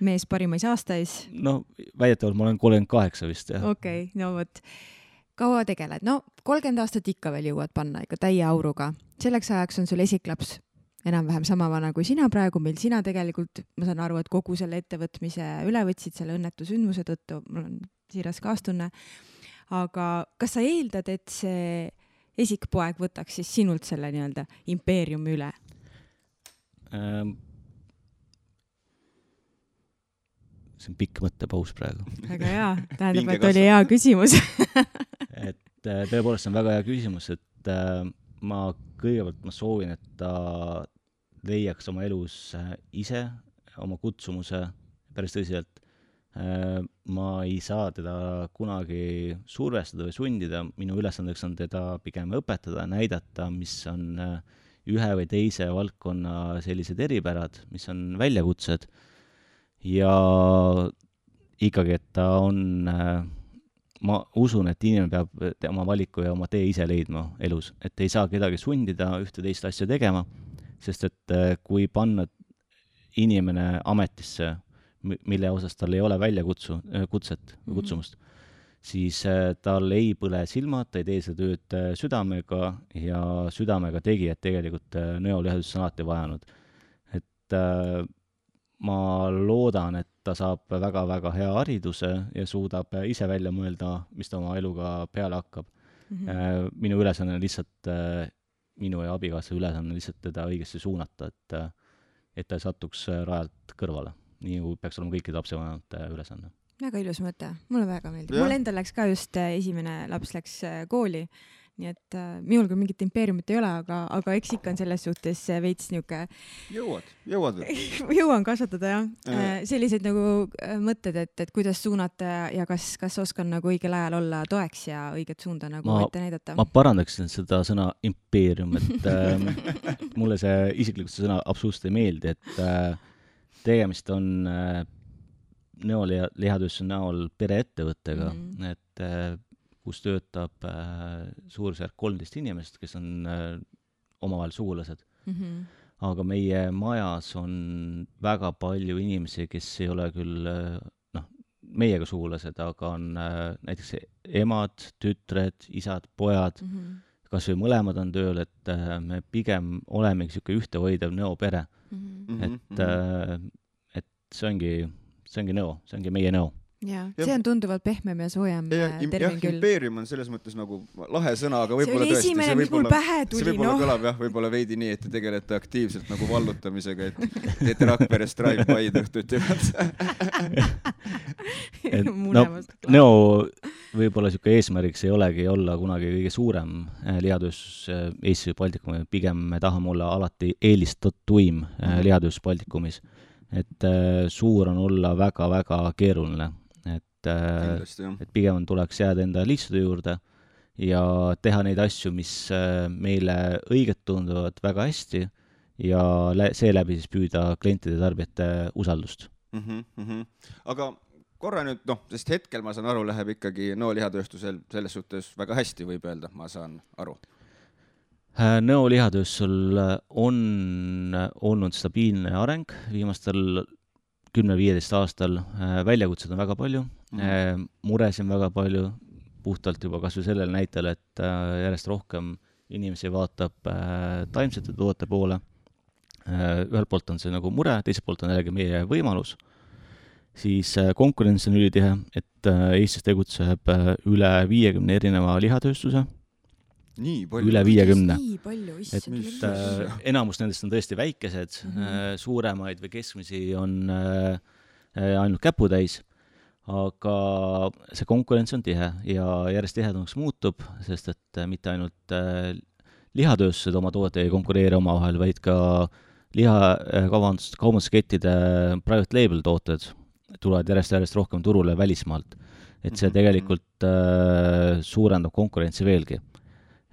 mees parimais aastais. no väidetavalt ma olen kolmkümmend kaheksa vist, jah. okei okay,, no vot. kaua tegeled? no kolmkümmend aastat ikka veel jõuad panna ikka täie auruga. selleks ajaks on sul esiklaps enam-vähem sama vana kui sina praegu, mil sina tegelikult, ma saan aru, et kogu selle ettevõtmise üle võtsid selle õnnetu sündmuse tõttu, mul on siiras kaastunne. aga kas sa eeldad, et see esikpoeg võtaks siis sinult selle nii-öelda impeeriumi üle ähm,? See on pikk mõttepaus praegu. väga hea, tähendab, et oli hea küsimus. Et äh, tõepoolest, see on väga hea küsimus, et äh, ma kõigepealt ma soovin, et ta leiaks oma elus äh, ise oma kutsumuse. Päris tõsiselt ma ei saa teda kunagi survestada või sundida, minu ülesandeks on teda pigem õpetada, näidata, mis on ühe või teise valdkonna sellised eripärad, mis on väljakutsed ja ikkagi, et ta on, äh, ma usun, et inimene peab oma valiku ja oma tee ise leidma elus, et ei saa kedagi sundida ühte teist asja tegema, sest et äh, kui panna inimene ametisse, mille osas tal ei ole väljakutsu, äh, kutset mhm. kutsumust mm, -hmm. siis tal ei põle silmad, ta ei tee seda tööd südamega ja südamega tegijat tegelikult näolihasust on alati vajanud. et ma loodan, et ta saab väga-väga hea hariduse ja suudab ise välja mõelda, mis ta oma eluga peale hakkab mm. -hmm. minu ülesanne on lihtsalt, äh, minu ja abikaasa ülesanne on lihtsalt teda õigesti suunata, et, äh, et ta ei satuks rajalt kõrvale, nii nagu peaks olema kõikide lapsevanemate ülesanne väga ilus mõte, mulle väga meeldib. mul endal läks ka just esimene laps läks kooli nii et äh, minul küll mingit impeeriumit ei ole, aga, aga eks ikka on selles suhtes veits niuke. jõuad, jõuad veel jõuan kasvatada jah äh., selliseid nagu äh, mõtted, et, et kuidas suunata ja, ja kas, kas oskan nagu õigel ajal olla toeks ja õiget suunda nagu ma, ette näidata. ma parandaksin seda sõna impeerium, et äh, mulle see isiklikult see sõna absoluutselt ei meeldi, et äh, tegemist on äh, näoliha, lihatööstuse näol pereettevõttega mm, -hmm. et äh, kus töötab äh, suurusjärk kolmteist inimest, kes on äh, omavahel sugulased mm. -hmm. aga meie majas on väga palju inimesi, kes ei ole küll äh, noh, meiega sugulased, aga on äh, näiteks emad, tütred, isad, pojad mm, -hmm. kas või mõlemad on tööl, et äh, me pigem olemegi niisugune ühtehoidev nõopere mm. -hmm. et äh,, et see ongi, see ongi nõo, see ongi meie nõo jaa, see on tunduvalt pehmem ja soojem ja, äh, termin küll. impeerium on selles mõttes nagu lahe sõna, aga võib-olla tõesti see mis mul pähe tuli, see võib-olla noh. kõlab jah, võib-olla veidi nii, et te tegelete aktiivselt nagu vallutamisega, et teete Rakveres drive-by'd õhtuti no, Neo võib-olla niisugune eesmärgiks ei olegi olla kunagi kõige suurem äh, lihatööstus äh, Eestis või Baltikumis, pigem me tahame olla alati eelistatuim lihatööstus Baltikumis. et suur on olla väga-väga keeruline et, et pigem tuleks jääda enda lihtsude juurde ja teha neid asju, mis äh, meile õiged tunduvad väga hästi ja seeläbi siis püüda klientide, tarbijate usaldust mm. -hmm. aga korra nüüd noh, sest hetkel ma saan aru, läheb ikkagi nõolihatööstusel selles suhtes väga hästi, võib öelda, ma saan aru. Äh, nõolihatööstusel on olnud stabiilne areng viimastel kümne-viieteist aastal, äh, väljakutsed on väga palju mm, muresid on väga palju, puhtalt juba kas või sellel näitel, et äh, järjest rohkem inimesi vaatab taimsete toote poole. ühelt poolt on see nagu mure, teiselt poolt on jällegi meie võimalus. siis konkurents on ülitihe, et Eestis tegutseb üle viiekümne erineva lihatööstuse nii palju? üle viiekümne. et äh, enamus nendest on tõesti väikesed mm, -hmm. äh, suuremaid või keskmisi on äh, äh, ainult käputäis, aga see konkurents on tihe ja järjest tihedamaks muutub, sest et äh, mitte ainult äh, lihatööstused oma tooteid ei konkureeri omavahel, vaid ka lihakaubandus, kaubanduskettide private label tooted tulevad järjest-järjest rohkem turule välismaalt. et see mhm, tegelikult äh, suurendab konkurentsi veelgi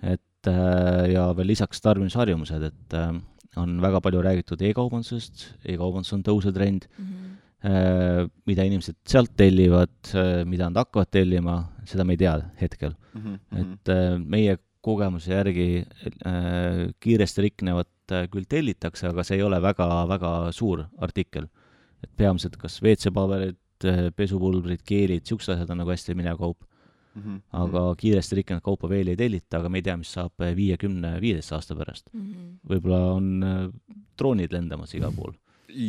et äh, ja veel lisaks tarbimisharjumused, et äh, on väga palju räägitud e-kaubandusest e, e-kaubandus on tõusetrend mm, -hmm. Mida inimesed sealt tellivad, mida nad hakkavad tellima, seda me ei tea hetkel mm. -hmm. et meie kogemuse järgi kiiresti riknevat küll tellitakse, aga see ei ole väga, väga suur artikkel. et peamiselt kas WC-paberid, pesupulbrid, keelid, niisugused asjad on nagu hästi minev kaup mm. -hmm. aga kiiresti rikkunud kaupa veel ei tellita, aga me ei tea, mis saab viiekümne, viieteist aasta pärast mm. -hmm. võib-olla on äh, droonid lendamas igal pool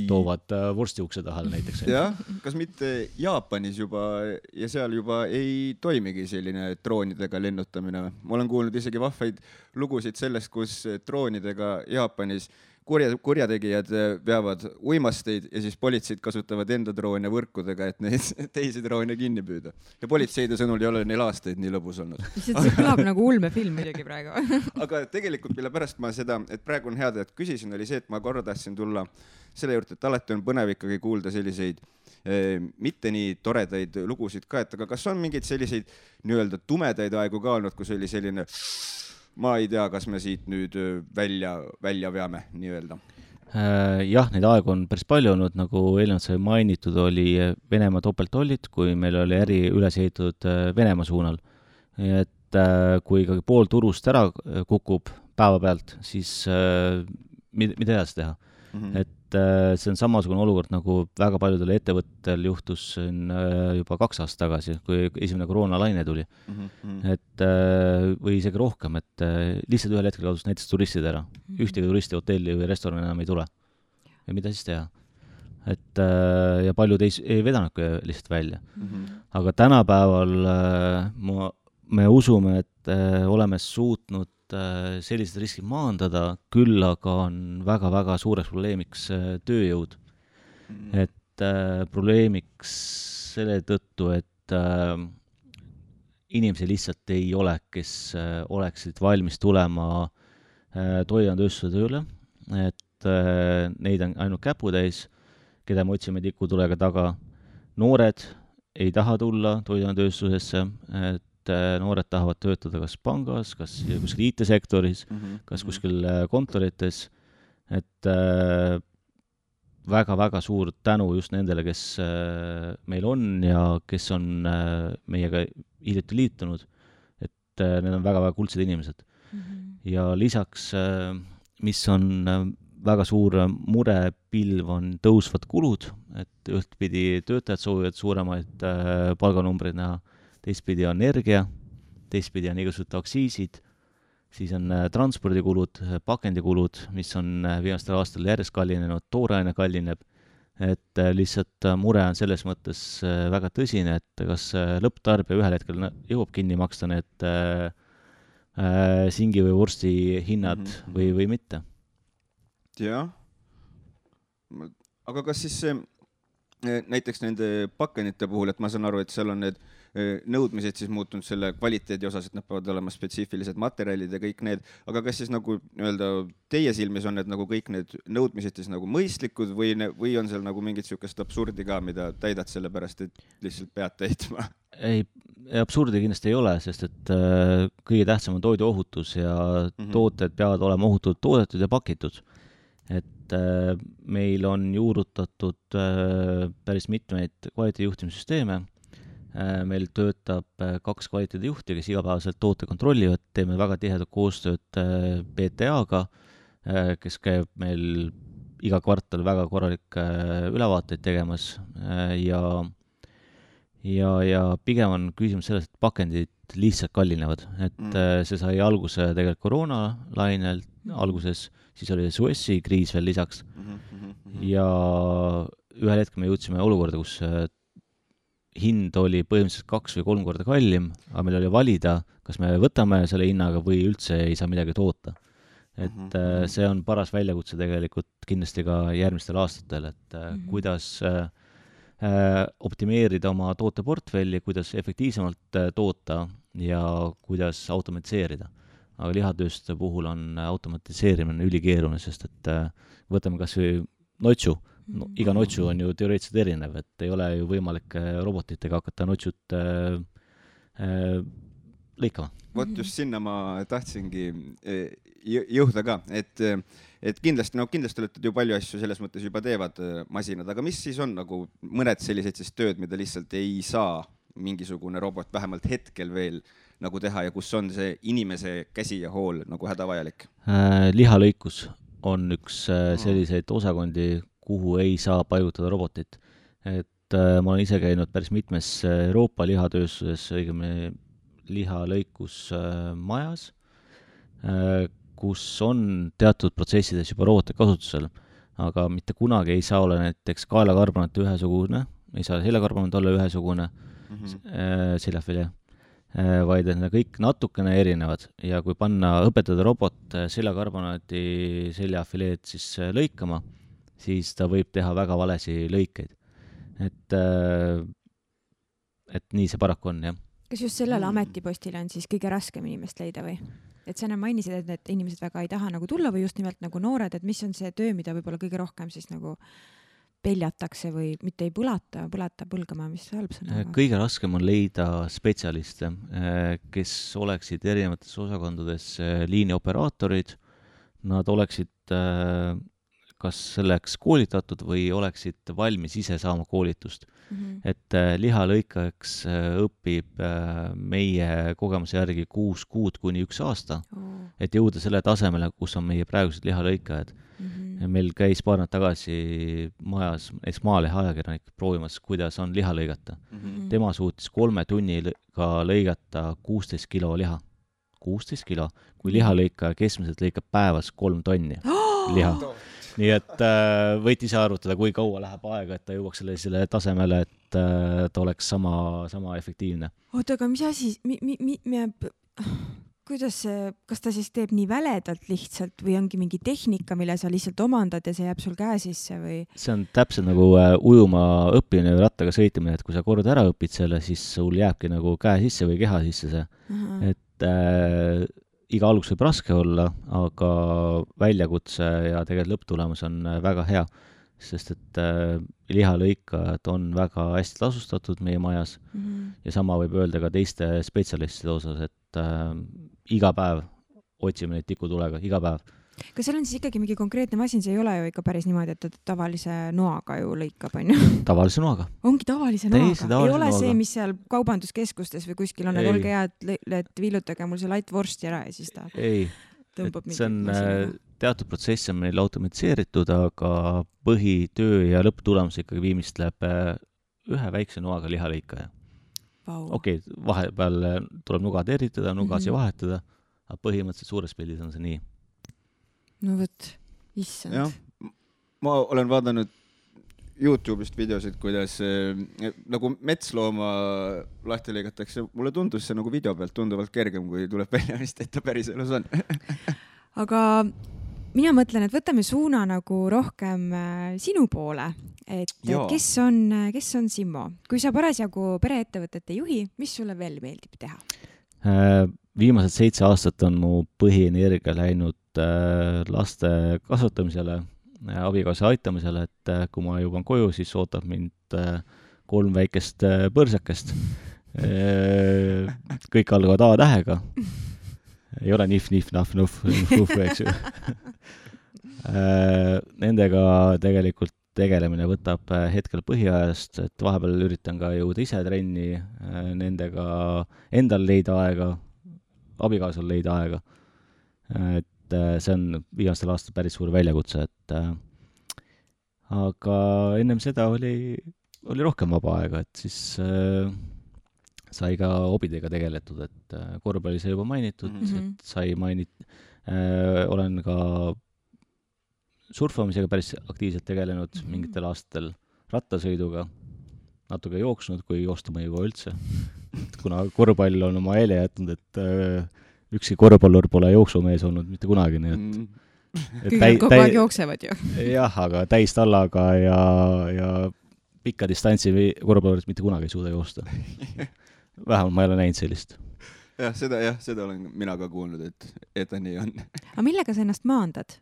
toovad äh, vorsti ukse taha näiteks. jah, kas mitte Jaapanis juba ja seal juba ei toimigi selline droonidega lennutamine või? ma olen kuulnud isegi vahvaid lugusid sellest, kus droonidega Jaapanis äh, kurja, kurjategijad äh, veavad uimasteid ja siis politseid kasutavad enda droone võrkudega, et neid teisi droone kinni püüda. ja politseide sõnul ei ole neil aastaid nii lõbus olnud. lihtsalt see kõlab nagu ulmefilm muidugi praegu aga tegelikult, mille pärast ma seda, et praegu on hea, et küsisin, oli see, et ma korra tahtsin tulla selle juurde, et alati on põnev ikkagi kuulda selliseid eh, mitte nii toredaid lugusid ka, et aga kas on mingeid selliseid nii-öelda tumedaid aegu ka olnud, kus oli selline ma ei tea, kas me siit nüüd välja, välja veame nii-öelda äh, jah, neid aegu on päris palju olnud, nagu eelnevalt sai mainitud, oli Venemaa topelttollid, kui meil oli äri üles ehitatud Venemaa suunal. et kui ikkagi pool turust ära kukub päevapealt, siis mida edasi teha mm? -hmm. et et äh, see on samasugune olukord, nagu väga paljudel ettevõtetel juhtus siin äh, juba kaks aastat tagasi, kui esimene koroonalaine tuli mm. -hmm. et äh, või isegi rohkem, et lihtsalt ühel hetkel kadus näiteks turistid ära mm. -hmm. ühtegi turisti hotelli või restorani enam ei tule. ja mida siis teha? et ja paljud ei, ei vedanudki lihtsalt välja mm. -hmm. aga tänapäeval ma, me usume, et oleme suutnud Äh, sellised riskid maandada, küll aga on väga-väga suureks probleemiks äh, tööjõud. Mm.. et äh, probleemiks selle tõttu, et äh, inimesi lihtsalt ei ole, kes äh, oleksid valmis tulema äh, toiduainetööstuse tööle, et neid on ainult käputäis, keda me otsime tikutulega taga. noored ei taha tulla toiduainetööstusesse, et noored tahavad töötada kas pangas, kas kuskil IT-sektoris mm, -hmm. kas mhm. kuskil kontorites, et väga-väga suur tänu just nendele, kes meil on ja kes on meiega hiljuti liitunud, et äh, need on väga-väga kuldsed inimesed mm. -hmm. ja lisaks, äh, mis on äh, väga suur murepilv, on tõusvad kulud, et ühtpidi töötajad soovivad suuremaid palganumbreid näha, teistpidi on energia, teistpidi on igasugused aktsiisid, siis on transpordikulud, pakendikulud, mis on viimastel aastatel järjest kallinenud, tooraine kallineb et äh, lihtsalt äh, mure on selles mõttes äh, väga tõsine, et kas lõpptarbija ühel hetkel jõuab kinni maksta need äh, singi või vorsti hinnad mm -hmm. või, või mitte. jah. aga kas siis näiteks nende pakendite puhul, et ma saan aru, et seal on need äh, nõudmised siis muutunud selle kvaliteedi osas, et nad peavad olema spetsiifilised materjalid ja kõik need, aga kas siis nagu nii-öelda teie silmis on need nagu kõik need nõudmised siis nagu mõistlikud või, või on seal nagu mingit sihukest absurdi ka, mida täidad sellepärast, et lihtsalt pead täitma? ei, absurdi kindlasti ei ole, sest et äh, kõige tähtsam on toiduohutus ja mm -hmm. tooted peavad olema ohutult toodetud ja pakitud et äh, meil on juurutatud äh, päris mitmeid kvaliteedijuhtimissüsteeme meil töötab äh, kaks kvaliteedijuhti, kes igapäevaselt toote kontrollivad, teeme väga tihedat koostööd äh, BTA-ga, kes käib meil iga kvartal väga korralikke ülevaateid tegemas ja ja, ja pigem on küsimus selles, et pakendid lihtsalt kallinevad, et mm. see sai alguse tegelikult koroonalainel alguses, siis oli Suessi kriis veel lisaks mm -hmm. ja ühel hetkel me jõudsime olukorda, kus hind oli põhimõtteliselt kaks või kolm korda kallim, aga meil oli valida, kas me võtame selle hinnaga või üldse ei saa midagi toota. et mm -hmm. see on paras väljakutse tegelikult kindlasti ka järgmistel aastatel, et mm -hmm. kuidas äh, optimeerida oma tooteportfelli, kuidas efektiivsemalt toota ja kuidas automatiseerida. aga lihatööstuse puhul on automatiseerimine ülikeeruline, sest et võtame kas või notšu no, iga notšu on ju teoreetiliselt erinev, et ei ole ju võimalik äh, robotitega hakata notšut äh, äh, lõikama. vot just sinna ma tahtsingi äh, jõuda ka, et, et kindlasti, no kindlasti olete ju palju asju selles mõttes juba teevad masinad, aga mis siis on nagu mõned sellised siis tööd, mida lihtsalt ei saa mingisugune robot vähemalt hetkel veel nagu teha ja kus on see inimese käsi ja hool nagu hädavajalik äh,? lihalõikus on üks äh, selliseid osakondi, kuhu ei saa paigutada robotit. et äh, ma olen ise käinud päris mitmes äh, Euroopa lihatööstuses, õigemini lihalõikusmajas äh,, kus on teatud protsessides juba robotid kasutusel, aga mitte kunagi ei saa olla näiteks kaelakarbonat ühesugune, ei saa seljakarbonat olla ühesugune mm -hmm. äh, seljafilje äh, vaid et need kõik natukene erinevad ja kui panna, õpetada robot äh, seljakarbonaadi seljafileed siis äh, lõikama, siis ta võib teha väga valesi lõikeid. et, äh, et nii see paraku on, jah. kas just sellele mm. ametipostile on siis kõige raskem inimest leida või? et sa enne mainisid, et need inimesed väga ei taha nagu tulla või just nimelt nagu noored, et mis on see töö, mida võib-olla kõige rohkem siis nagu peljatakse või mitte ei põlata, põlata põlgama, mis halb sõna on? kõige raskem on leida spetsialiste, äh, kes oleksid erinevates osakondades äh, liinioperaatorid, nad oleksid kas selleks koolitatud või oleksid valmis ise saama koolitust mm. -hmm. et äh, lihalõikajaks äh, õpib äh, meie kogemuse järgi kuus kuud kuni üks aasta oh., et jõuda selle tasemele, kus on meie praegused lihalõikajad mm. -hmm. meil käis paar nädalat tagasi majas näiteks Maalehe ajakirjanik proovimas, kuidas on liha lõigata mm. -hmm. tema suutis kolme tunniga lõigata kuusteist kilo liha kuusteist kilo, kui lihalõikaja keskmiselt lõikab päevas kolm tonni oh! liha nii et äh, võite ise arvutada, kui kaua läheb aega, et ta jõuaks sellisele tasemele, et äh, ta oleks sama, sama efektiivne. oota, aga mis asi, mi-, mi-, mi-, kuidas see, kas ta siis teeb nii väledalt lihtsalt või ongi mingi tehnika, mille sa lihtsalt omandad ja see jääb sul käe sisse või? see on täpselt nagu äh, ujuma õppimine või rattaga sõitmine, et kui sa kord ära õpid selle, siis sul jääbki nagu käe sisse või keha sisse see. et äh, iga algus võib raske olla, aga väljakutse ja tegelikult lõpptulemus on äh, väga hea, sest et äh, lihalõikajad on väga hästi tasustatud meie majas. Mm -hmm. ja sama võib öelda ka teiste spetsialistide osas, et äh, iga päev otsime neid tikutulega, iga päev kas seal on siis ikkagi mingi konkreetne masin, see ei ole ju ikka päris niimoodi, et ta tavalise noaga ju lõikab, onju? tavalise noaga. ongi tavalise noaga, ei ole noaga. see, mis seal kaubanduskeskustes või kuskil on, et olge head, et villutage mul see light vorsti ära ja siis ta ei, et see on äh, teatud protsess on meil automatiseeritud, aga põhitöö ja lõpptulemus ikkagi viimistleb äh, ühe väikse noaga lihalõikaja okei okay,, vahepeal tuleb nuga tervitada, nugasi mm -hmm. vahetada, aga põhimõtteliselt suures pildis on see nii no vot, issand. ma olen vaadanud Youtube'ist videosid, kuidas äh, nagu metslooma lahti lõigatakse, mulle tundus see nagu video pealt tunduvalt kergem, kui tuleb välja, mis ta päriselus on aga mina mõtlen, et võtame suuna nagu rohkem äh, sinu poole, et ja. kes on, kes on Simmo, kui sa parasjagu pereettevõtet ei juhi, mis sulle veel meeldib teha äh,? viimased seitse aastat on mu põhienergia läinud laste kasvatamisele, äh, abikaasa aitamisele, et äh, kui ma jõuan koju, siis ootab mind kolm väikest põrsakest. kõik algavad A-tähega. ei ole nihv, nihv, nahv, nuhv, nuhv, eks ju. Nendega tegelikult tegelemine võtab hetkel põhiajast, et vahepeal üritan ka jõuda ise trenni, nendega endal leida aega abikaasal leida aega. et äh, see on viimastel aastatel päris suur väljakutse, et äh, aga ennem seda oli, oli rohkem vaba aega, et siis äh, sai ka hobidega tegeletud, et äh, korvpalli sai juba mainitud mm, -hmm. et sai mainit- äh,, olen ka surfamisega päris aktiivselt tegelenud mm -hmm. mingitel aastatel, rattasõiduga, natuke jooksnud, kui joosta ma ei jõua üldse kuna korvpall on oma hele jätnud, et äh, ükski korvpallur pole jooksumees olnud mitte kunagi, nii et mm. kõik täi, kogu aeg jooksevad ju. jah, aga täistallaga ja, ja pikka distantsi korvpallurid mitte kunagi ei suuda joosta. vähemalt ma ei ole näinud sellist. jah, seda jah, seda olen mina ka kuulnud, et, et ta nii on. aga millega sa ennast maandad?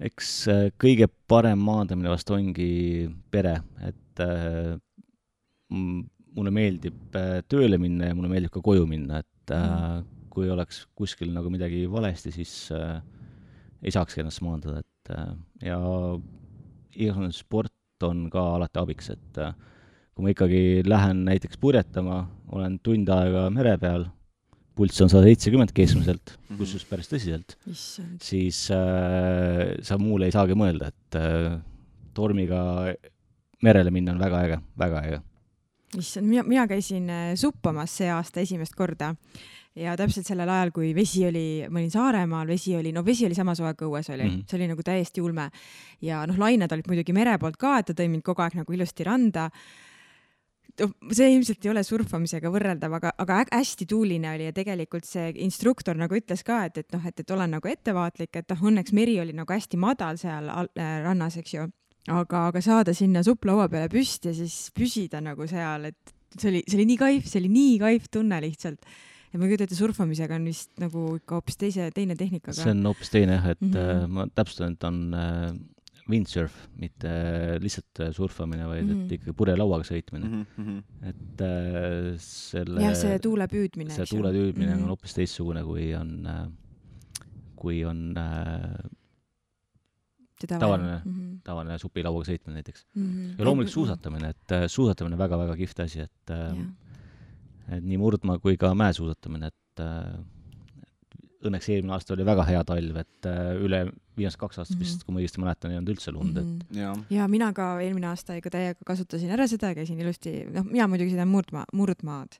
eks äh, kõige parem maandamine vast ongi pere, et äh, mulle meeldib äh, tööle minna ja mulle meeldib ka koju minna, et äh, mm. Kui oleks kuskil nagu midagi valesti, siis äh, ei saakski ennast maandada, et äh, ja igasugune sport on ka alati abiks, et äh, kui ma ikkagi lähen näiteks purjetama, olen tund aega mere peal, pulss on sada seitsekümmend keskmiselt mm -hmm., kusjuures päris tõsiselt, siis äh, sa muule ei saagi mõelda, et äh, tormiga merele minna on väga äge, väga äge. Issand, mina, mina käisin äh, suppamas see aasta esimest korda ja täpselt sellel ajal, kui vesi oli, ma olin Saaremaal, vesi oli, no vesi oli sama soe kui õues oli mm, -hmm. see oli nagu täiesti ulme. ja noh, lained olid muidugi mere poolt ka, et ta tõi mind kogu aeg nagu ilusti randa. see ilmselt ei ole surfamisega võrreldav, aga, aga hästi tuuline oli ja tegelikult see instruktor nagu ütles ka, et, et noh, et, et olen nagu ettevaatlik, et noh, õnneks meri oli nagu hästi madal seal äh, rannas, eks ju aga, aga saada sinna supplaua peale püsti ja siis püsida nagu seal, et see oli, see oli nii kaif, see oli nii kaif tunne lihtsalt. Ja ma ei kujuta ette, surfamisega on vist nagu ikka hoopis teise, teine tehnika ka. see on hoopis teine jah, et mm -hmm. ma täpsustan, et on äh, windsurf, mitte äh, lihtsalt äh, surfamine, vaid mm -hmm. et mhm. ikkagi purjelauaga sõitmine mm. -hmm. et äh, selle. jah, see tuule püüdmine. see tuule püüdmine mm -hmm. on mhm. hoopis teistsugune, kui on äh,, kui on äh, tavaline mm, -hmm. tavaline supilauaga sõitmine näiteks mm. -hmm. ja loomulikult suusatamine, et suusatamine on väga-väga kihvt asi, et äh, et nii murdmaa kui ka mäesuusatamine, et õnneks eelmine aasta oli väga hea talv, et äh, üle viimased kaks aastat mm -hmm. vist, kui ma õigesti mäletan, ei olnud üldse lund mm, -hmm. et ja. ja mina ka eelmine aasta ikka täiega kasutasin ära seda, käisin ilusti, noh, mina muidugi seda murdmaa, murdmaad,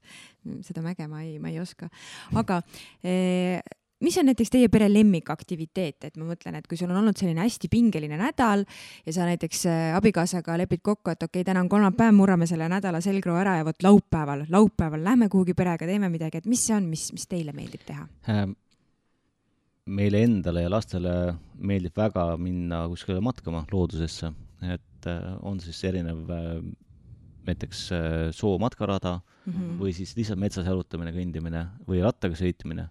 seda mäge ma ei, ma ei oska, aga eh, mis on näiteks teie pere lemmikaktiviteet, et ma mõtlen, et kui sul on olnud selline hästi pingeline nädal ja sa näiteks äh, abikaasaga lepid kokku, et okei okay,, täna on kolmapäev, murrame selle nädala selgroo ära ja vot laupäeval, laupäeval lähme kuhugi perega, teeme midagi, et mis see on, mis, mis teile meeldib teha? Ähm, meile endale ja lastele meeldib väga minna kuskile matkama loodusesse, et äh, on siis erinev äh, näiteks soomatkarada mm -hmm. või siis lihtsalt metsas jalutamine, kõndimine või rattaga sõitmine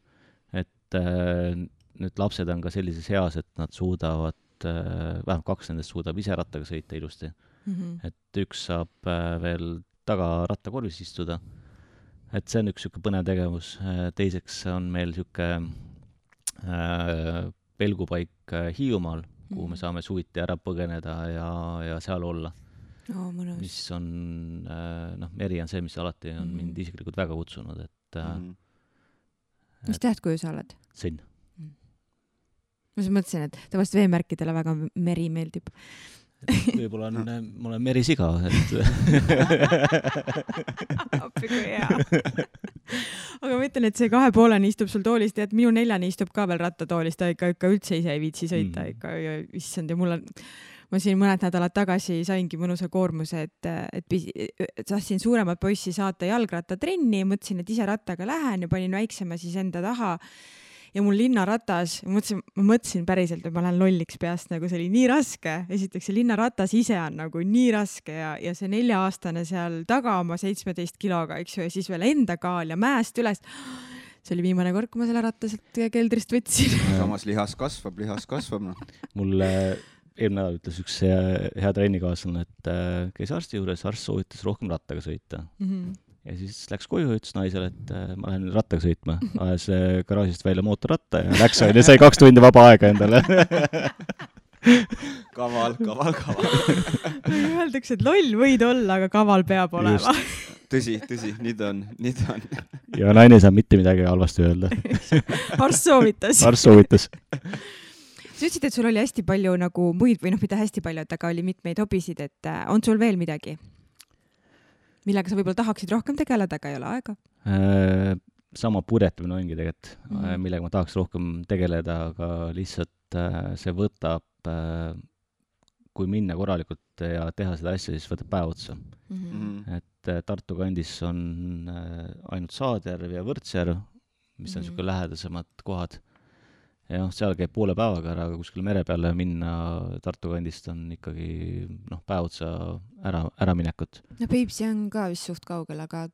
et äh, nüüd lapsed on ka sellises eas, et nad suudavad, äh, vähemalt kaks nendest suudab ise rattaga sõita ilusti mm. -hmm. et üks saab äh, veel taga rattakorvis istuda. et see on üks niisugune põnev tegevus. teiseks on meil niisugune pelgupaik Hiiumaal, kuhu me mhm. saame suviti ära põgeneda ja, ja seal olla oh,. mis on, noh, meri on see, mis alati on mm -hmm. mind isiklikult väga kutsunud, et mm -hmm mis tähtkuju sa oled? Sõnn mm.. ma just mõtlesin, et tavaliselt veemärkidele väga meri meeldib. võib-olla on, ma olen merisiga, et appi kui hea. aga ma ütlen, et see kahepoolene istub sul toolis, tead, minu neljane istub ka veel rattatoolis, ta ikka, ikka üldse ise ei viitsi sõita mm. ikka issand ja mul on ma siin mõned nädalad tagasi saingi mõnusa koormuse, et, et tahtsin suuremat poissi saata jalgrattatrenni, mõtlesin, et ise rattaga lähen ja panin väiksema siis enda taha ja mul linnaratas, mõtlesin, ma mõtlesin päriselt, et ma lähen lolliks peast, nagu see oli nii raske. esiteks see linnaratas ise on nagu nii raske ja, ja see nelja-aastane seal taga oma seitsmeteist kiloga, eks ju, ja siis veel enda kaal ja mäest üles see oli viimane kord, kui ma selle ratta sealt keldrist võtsin. samas lihas kasvab, lihas kasvab, noh. mulle eelmine nädal ütles üks hea, hea trennikaaslane, et äh, käis arsti juures, arst soovitas rohkem rattaga sõita mm. -hmm. Ja siis läks koju ütles naisele, et äh, ma lähen rattaga sõitma. ajas äh, garaažist välja mootorratta ja läks onju, sai kaks tundi vaba aega endale kaval, kaval, kaval Öeldakse, et loll võid olla, aga kaval peab olema. tõsi, tõsi, nii ta on, nii ta on. ja naine ei saa mitte midagi halvasti öelda arst soovitas. arst soovitas sa ütlesid, et sul oli hästi palju nagu muid või noh, mitte hästi palju, et aga oli mitmeid hobisid, et äh, on sul veel midagi, millega sa võib-olla tahaksid rohkem tegeleda, aga ei ole aega äh,? sama purjetamine ongi tegelikult mm, -hmm. millega ma tahaks rohkem tegeleda, aga lihtsalt äh, see võtab kui minna korralikult ja teha seda asja, siis võtab päev otsa mm. -hmm. et Tartu kandis on ainult Saadjärv ja Võrtsjärv, mis on niisugune mm -hmm. lähedasemad kohad ja noh, seal käib poole päevaga ära, aga kuskile mere peale minna Tartu kandist on ikkagi noh, päev otsa ära, äraminekut. no Peipsi on ka vist suht kaugel, aga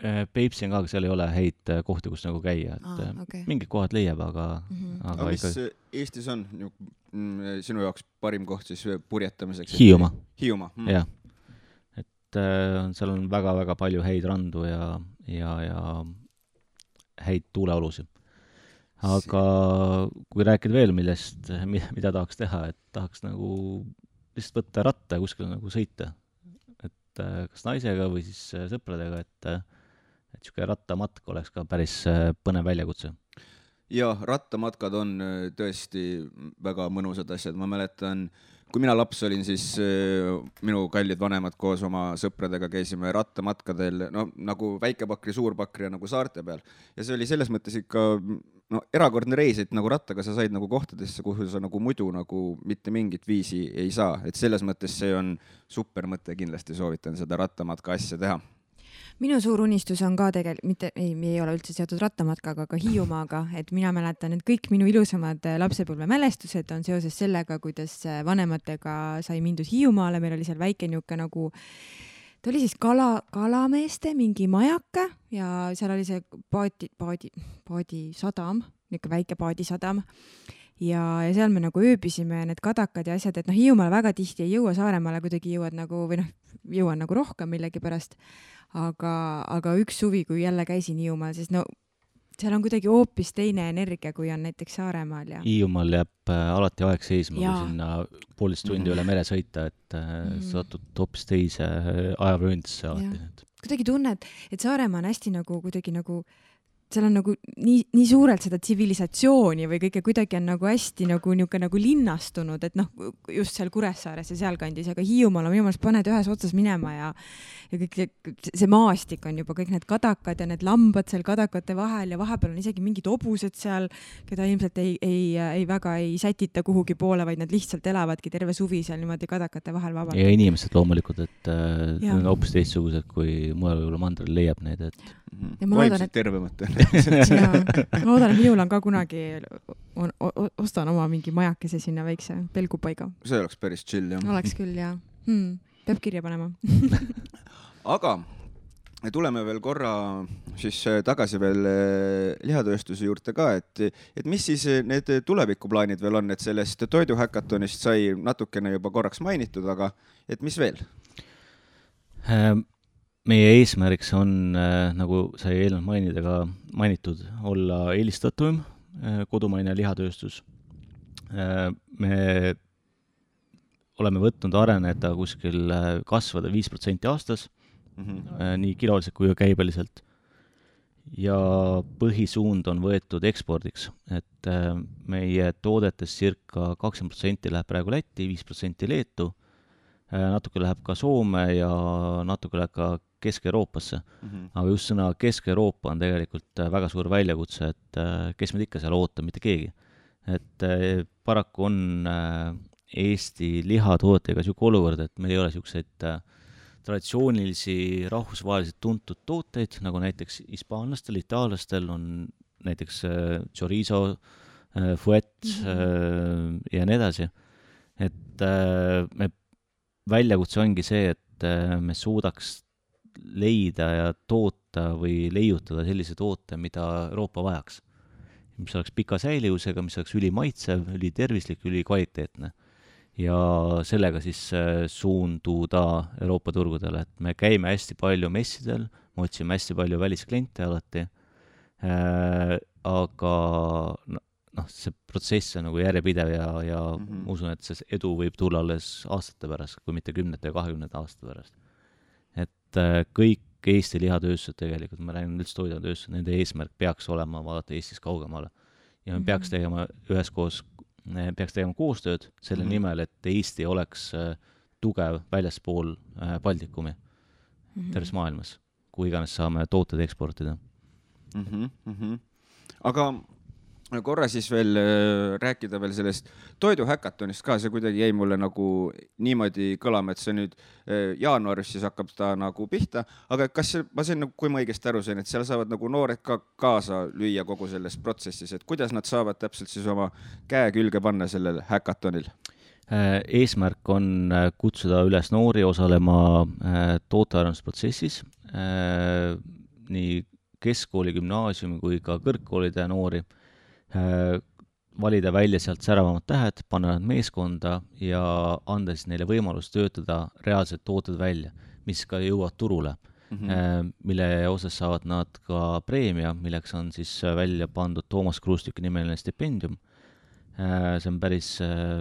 äh, Peipsi on ka, aga seal ei ole häid äh, kohti, kus nagu käia, et ah, okay. mingid kohad leiab, aga mm, -hmm. aga, aga mis ikka... Eestis on mm, sinu jaoks parim koht siis purjetamiseks? Hiiumaa. Hiiumaa mm., jah. et äh, seal on väga-väga palju häid randu ja, ja, ja häid tuuleolusid aga kui rääkida veel millest, mida tahaks teha, et tahaks nagu lihtsalt võtta ratta ja kuskile nagu sõita. et äh, kas naisega või siis äh, sõpradega, et, äh, et niisugune rattamatk oleks ka päris põnev väljakutse. jaa, rattamatkad on tõesti väga mõnusad asjad, ma mäletan kui mina laps olin, siis minu kallid vanemad koos oma sõpradega käisime rattamatkadel, no nagu Väike-Pakri, Suur-Pakri ja nagu saarte peal. ja see oli selles mõttes ikka no erakordne reis, et nagu rattaga sa said nagu kohtadesse, kuhu sa nagu muidu nagu mitte mingit viisi ei saa, et selles mõttes see on super mõte, kindlasti soovitan seda rattamatka asja teha. Minu suur unistus on ka tegelikult mitte, ei, ei ole üldse seotud rattamatkaga, aga Hiiumaaga, et mina mäletan, et kõik minu ilusamad äh, lapsepõlvemälestused on seoses sellega, kuidas äh, vanematega sai mindud Hiiumaale, meil oli seal väike niisugune nagu ta oli siis kala, kalameeste mingi majake ja seal oli see paadi, paadi, paadisadam, niisugune väike paadisadam. Ja, ja seal me nagu ööbisime ja need kadakad ja asjad, et noh, Hiiumaale väga tihti ei jõua, Saaremaale kuidagi jõuad nagu või noh, jõuan nagu rohkem millegipärast. Aga, aga üks suvi, kui jälle käisin Hiiumaal, siis no seal on kuidagi hoopis teine energia, kui on näiteks Saaremaal ja. Hiiumaal jääb äh, alati aeg seisma, kui sinna poolteist tundi mm. üle mere sõita, et äh, mm. satud hoopis teise äh, ajavööndisse alati. kuidagi tunned, et Saaremaa on hästi nagu kuidagi nagu seal on nagu nii, nii suurelt seda tsivilisatsiooni või kõike kuidagi on nagu hästi nagu niisugune nagu linnastunud, et noh, just seal Kuressaares ja sealkandis, aga Hiiumaal on minu meelest paned ühes otsas minema ja ja kõik see, see maastik on juba kõik need kadakad ja need lambad seal kadakate vahel ja vahepeal on isegi mingid hobused seal, keda ilmselt ei, ei, ei väga ei sätita kuhugi poole, vaid nad lihtsalt elavadki terve suvi seal niimoodi kadakate vahel vabalt. ja inimesed loomulikult, et äh, need on hoopis teistsugused, kui mujal võib-olla mandril leiab neid, et ja ma loodan, et tervemad ma loodan, et minul on ka kunagi, ostan oma mingi majakese sinna väikse pelgupaiga. see oleks päris chill jah. oleks küll jah hmm,, peab kirja panema aga tuleme veel korra siis äh, tagasi veel äh, lihatööstuse juurde ka, et, et mis siis äh, need tulevikuplaanid veel on, et sellest toiduhäkatonist sai natukene juba korraks mainitud, aga et mis veel ähm,? Meie eesmärgiks on äh,, nagu sai eelnevalt mainida ka, mainitud, olla eelistatum äh, kodumaine lihatööstus äh,. me oleme võtnud areneda kuskil kasvada viis protsenti aastas mm, -hmm. nii kiloliselt kui ka käibeliselt. ja põhisuund on võetud ekspordiks, et meie toodetest circa kakskümmend protsenti läheb praegu Lätti, viis protsenti Leetu, natuke läheb ka Soome ja natuke läheb ka Kesk-Euroopasse mm. -hmm. aga just sõna Kesk-Euroopa on tegelikult väga suur väljakutse, et kes meid ikka seal ootab, mitte keegi. et paraku on Eesti lihatootjaga niisugune olukord, et meil ei ole niisuguseid äh, traditsioonilisi rahvusvaheliselt tuntud tooteid, nagu näiteks hispaanlastel, itaallastel on näiteks äh, chorizo äh,, fuet mm -hmm. äh, ja nii edasi. et äh, me, väljakutse ongi see, et äh, me suudaks leida ja toota või leiutada sellise toote, mida Euroopa vajaks. mis oleks pika säilivusega, mis oleks ülimaitsev, ülitervislik, ülikvaliteetne ja sellega siis äh, suunduda Euroopa turgudele, et me käime hästi palju messidel, me otsime hästi palju väliskliente alati äh,, aga noh, see protsess on nagu järjepidev ja, ja mm -hmm. ma usun, et see edu võib tulla alles aastate pärast, kui mitte kümnete ja kahekümnete aastate pärast. Et äh, kõik Eesti lihatööstused tegelikult, ma räägin üldse toidutööstused, nende eesmärk peaks olema vaadata Eestist kaugemale. ja me mm -hmm. peaks tegema üheskoos peaks tegema koostööd selle mm -hmm. nimel, et Eesti oleks äh, tugev väljaspool äh, Baltikumi mm -hmm. terves maailmas, kui iganes saame tooteid eksportida mm. -hmm, mm -hmm. aga korra siis veel äh, rääkida veel sellest toiduhäkatonist ka, see kuidagi jäi mulle nagu niimoodi kõlama, et see nüüd äh, jaanuaris siis hakkab ta nagu pihta, aga kas see, ma sain nagu, kui ma õigesti aru sain, et seal saavad nagu noored ka kaasa lüüa kogu selles protsessis, et kuidas nad saavad täpselt siis oma käe külge panna sellel häkatonil? Äh, eesmärk on kutsuda üles noori osalema tootearendusprotsessis, nii keskkooli, gümnaasiumi kui ka kõrgkoolide noori valida välja sealt säravamad tähed, panna nad meeskonda ja anda siis neile võimalus töötada reaalsed tooted välja, mis ka jõuavad turule mm, -hmm. mille osas saavad nad ka preemia, milleks on siis välja pandud Toomas Kruustiku nimeline stipendium. Äh, see on päris,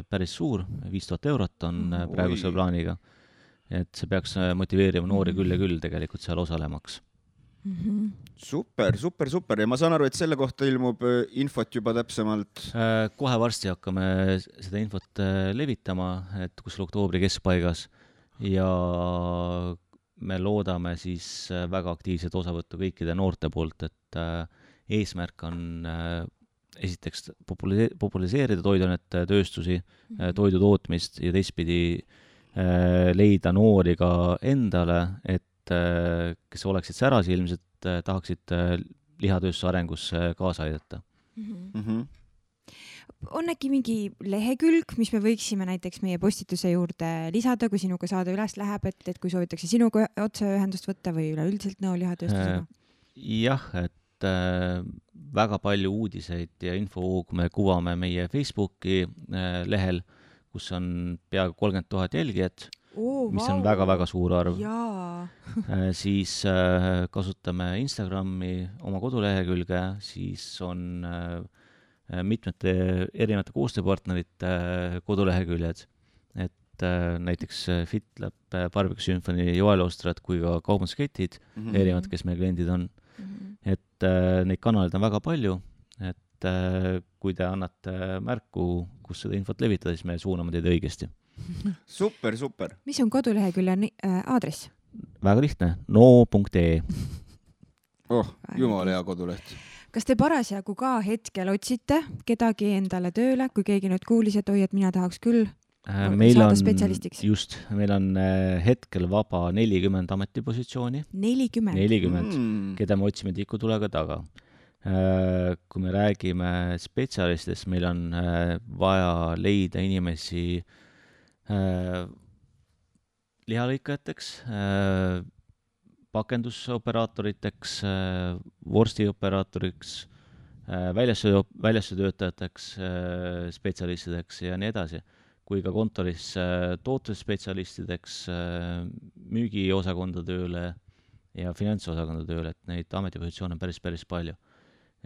päris suur, viis tuhat eurot on praeguse plaaniga. et see peaks motiveerima noori küll ja küll tegelikult seal osalemaks mm. -hmm. super, super, super ja ma saan aru, et selle kohta ilmub äh, infot juba täpsemalt? Äh, kohe varsti hakkame seda infot äh, levitama, et kuskil oktoobri keskpaigas ja me loodame siis väga aktiivset osavõttu kõikide noorte poolt, et eesmärk on esiteks populise-, populariseerida toiduainete tööstusi mm, -hmm. toidu tootmist ja teistpidi leida noori ka endale, et Äh, kes oleksid särasilmsed, äh, tahaksid äh, lihatööstuse arengusse kaasa aidata mm. -hmm. on äkki mingi lehekülg, mis me võiksime näiteks meie postituse juurde lisada, kui sinuga saade üles läheb, et, et kui soovitakse sinuga otseühendust võtta või üleüldiselt nõu lihatööstusega? jah, et äh, väga palju uudiseid ja infovoogu me kuvame meie Facebooki äh, lehel, kus on peaaegu kolmkümmend tuhat jälgijat oh,, mis wow. on väga-väga suur arv äh, siis äh, kasutame Instagrami oma kodulehekülge, siis on äh, mitmete erinevate koostööpartnerite koduleheküljed, et näiteks FitLab, Barbecue Symphony, Joel Ostrad kui ka kaubandusketid mm, -hmm. erinevad, kes meie kliendid on mm. -hmm. et neid kanaleid on väga palju, et kui te annate märku, kus seda infot levitada, siis me suuname teid õigesti. Super, super. mis on kodulehekülje äh, aadress? väga lihtne, no.ee. oh, jumala hea koduleht kas te parasjagu ka hetkel otsite kedagi endale tööle, kui keegi nüüd kuulis, et oi, et mina tahaks küll Äh, meil on, just, meil on äh, hetkel vaba nelikümmend ametipositsiooni. nelikümmend? nelikümmend mm., keda me otsime tikutulega taga. Äh, kui me räägime spetsialistidest, meil on vaja leida inimesi lihalõikajateks, pakendusoperaatoriteks, vorstioperaatoriks, väljastöö, väljastöötöötajateks, spetsialistideks ja nii edasi kui ka kontoris tootespetsialistideks, müügiosakonda tööle ja finantsosakonda tööle, et neid ametipositsioone on päris, päris palju.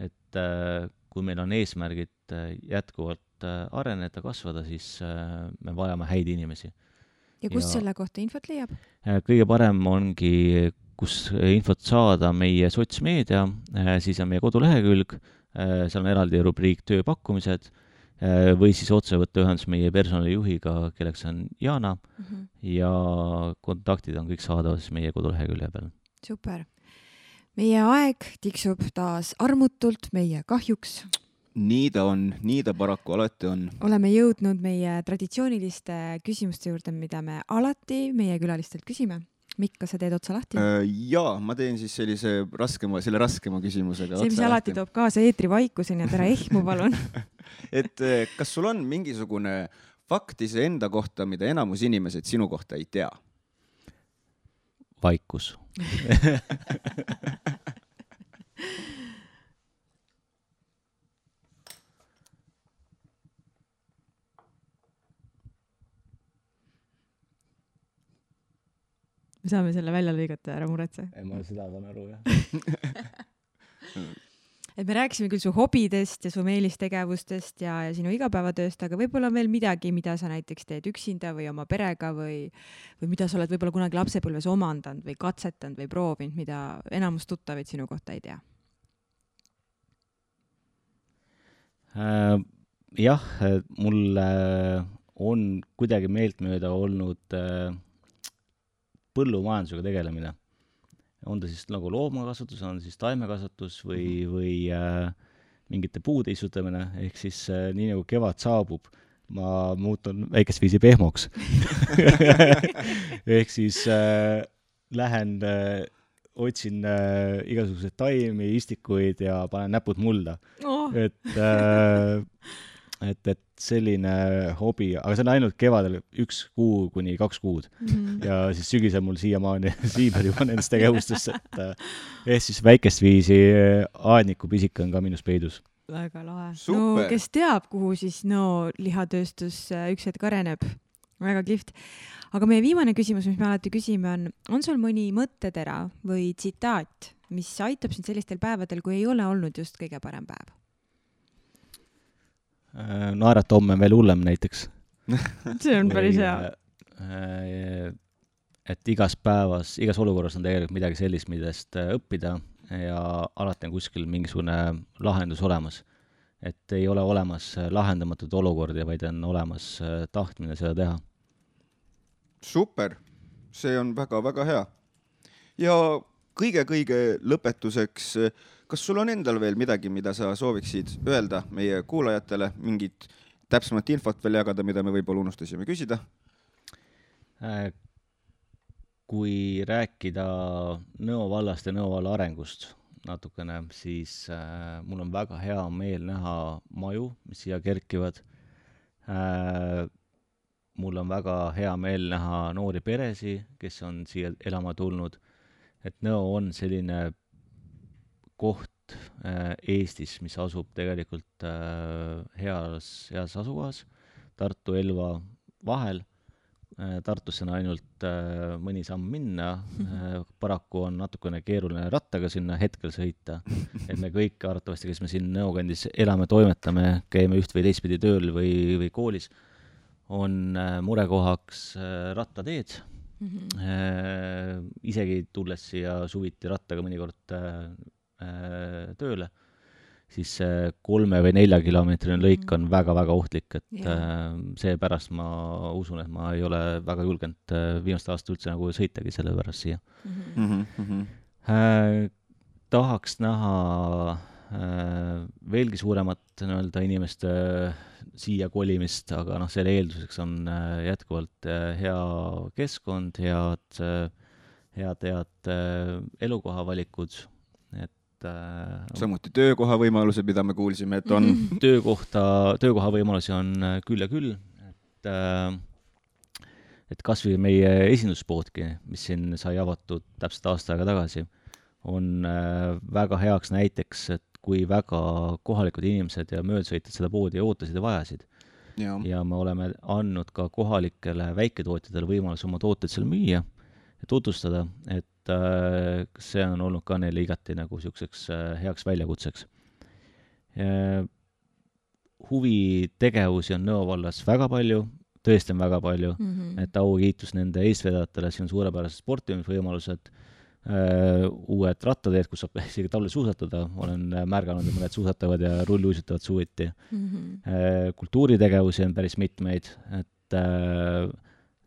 et äh, kui meil on eesmärgid äh, jätkuvalt äh, areneda, kasvada, siis me vajame häid inimesi. ja kust ja selle kohta infot leiab? kõige parem ongi, kus infot saada, meie sotsmeedia, siis on meie kodulehekülg, seal on eraldi rubriik tööpakkumised Äh, või siis otse võtta ühendust meie personalijuhiga, kelleks on Jana mm -hmm. ja kontaktid on kõik saadaval siis meie kodulehekülje peal. super. meie aeg tiksub taas armutult meie kahjuks. Nii ta on, nii ta paraku alati on. oleme jõudnud meie traditsiooniliste küsimuste juurde, mida me alati meie külalistelt küsime Mikk, kas sa teed otsa lahti? Äh, jaa, ma teen siis sellise raskema, selle raskema küsimusega. see, mis alati toob kaasa eetrivaikuse, nii et ära ehmu, palun et äh, kas sul on mingisugune fakt iseenda kohta, mida enamus inimesed sinu kohta ei tea? vaikus me saame selle välja lõigata, ära muretse. ma seda saan aru, jah et me rääkisime küll su hobidest ja su meelistegevustest ja, ja sinu igapäevatööst, aga võib-olla on veel midagi, mida sa näiteks teed üksinda või oma perega või, või mida sa oled võib-olla kunagi lapsepõlves omandanud või katsetanud või proovinud, mida enamus tuttavaid sinu kohta ei tea äh,? jah, mul äh, on kuidagi meeltmööda olnud äh, põllumajandusega tegelemine. on ta siis nagu loomakasvatus, on siis taimekasvatus või -hmm. või äh, mingite puude istutamine, ehk siis äh, nii nagu kevad saabub, ma muutun väikest viisi pehmoks ehk siis äh, lähen äh, otsin äh, igasuguseid taimi, istikuid ja panen näpud mulda oh.. et äh, et, et selline hobi, aga see on ainult kevadel üks kuu kuni kaks kuud mm. -hmm. ja siis sügisel mul siiamaani siibel juba nendest tegevustest, et äh, ehk siis väikest viisi äh, aednikupisik on ka minus peidus. väga lahe. no kes teab, kuhu siis no lihatööstus äh, üks hetk areneb. väga kihvt. aga meie viimane küsimus, mis me alati küsime, on, on sul mõni mõttetera või tsitaat, mis aitab sind sellistel päevadel, kui ei ole olnud just kõige parem päev? Äh, naerata homme on veel hullem näiteks see on päris hea. Äh, et igas päevas, igas olukorras on tegelikult midagi sellist, millest äh, õppida ja alati on kuskil mingisugune lahendus olemas. et ei ole olemas lahendamatuid olukordi, vaid on olemas tahtmine seda teha. super, see on väga-väga hea. ja kõige-kõige lõpetuseks kas sul on endal veel midagi, mida sa sooviksid öelda meie kuulajatele, mingit täpsemat infot veel jagada, mida me võib-olla unustasime küsida? Äh, kui rääkida Nõo vallast ja Nõo valla arengust natukene, siis äh, mul on väga hea meel näha maju, mis siia kerkivad äh,. mul on väga hea meel näha noori peresid, kes on siia elama tulnud. et Nõo on selline koht äh, Eestis, mis asub tegelikult äh, heas, heas asukohas, Tartu, Elva vahel. Äh, Tartusse on ainult mõni samm minna, paraku on natukene keeruline rattaga sinna hetkel sõita. et me kõik arvatavasti, kes me siin Nõo kandis elame, toimetame, käime üht või teistpidi tööl või, või koolis, on murekohaks rattateed mm. -hmm. isegi tulles siia suviti rattaga mõnikord tööle, siis see kolme või neljakilomeetrine lõik Mhm. on väga-väga ohtlik, et Jaa. äh, seepärast ma usun, et ma ei ole väga julgenud äh, viimastel aastatel üldse nagu sõitagi selle pärast siia mm. -hmm. äh,. tahaks näha äh, veelgi suuremat nii-öelda inimeste äh, siia kolimist, aga noh, selle eelduseks on äh, jätkuvalt äh, hea keskkond, head äh, head, head äh, elukohavalikud, et äh, samuti töökoha võimalused, mida me kuulsime, et on. Töökohta, töökoha võimalusi on äh, küll ja küll, et äh, et kas või meie esinduspoodki, mis siin sai avatud täpselt aasta aega tagasi, on äh, väga heaks näiteks, et kui väga kohalikud inimesed ja möödasõitjad seda poodi ootasid ja vajasid. ja, ja me oleme andnud ka kohalikele väiketootjatele võimaluse oma tooteid seal müüa ja tutvustada, et äh, see on olnud ka neile igati nagu niisuguseks äh, heaks väljakutseks äh, huvitegevusi on Nõo vallas väga palju, tõesti on väga palju, Mhm. et aukiitus nende eestvedajatele, siin on suurepärased sportimisvõimalused, uued rattateed, kus saab isegi talvel suusatada, olen märganud, et mõned suusatavad ja rulluisutavad suviti. Mhm. kultuuritegevusi on päris mitmeid, et äh,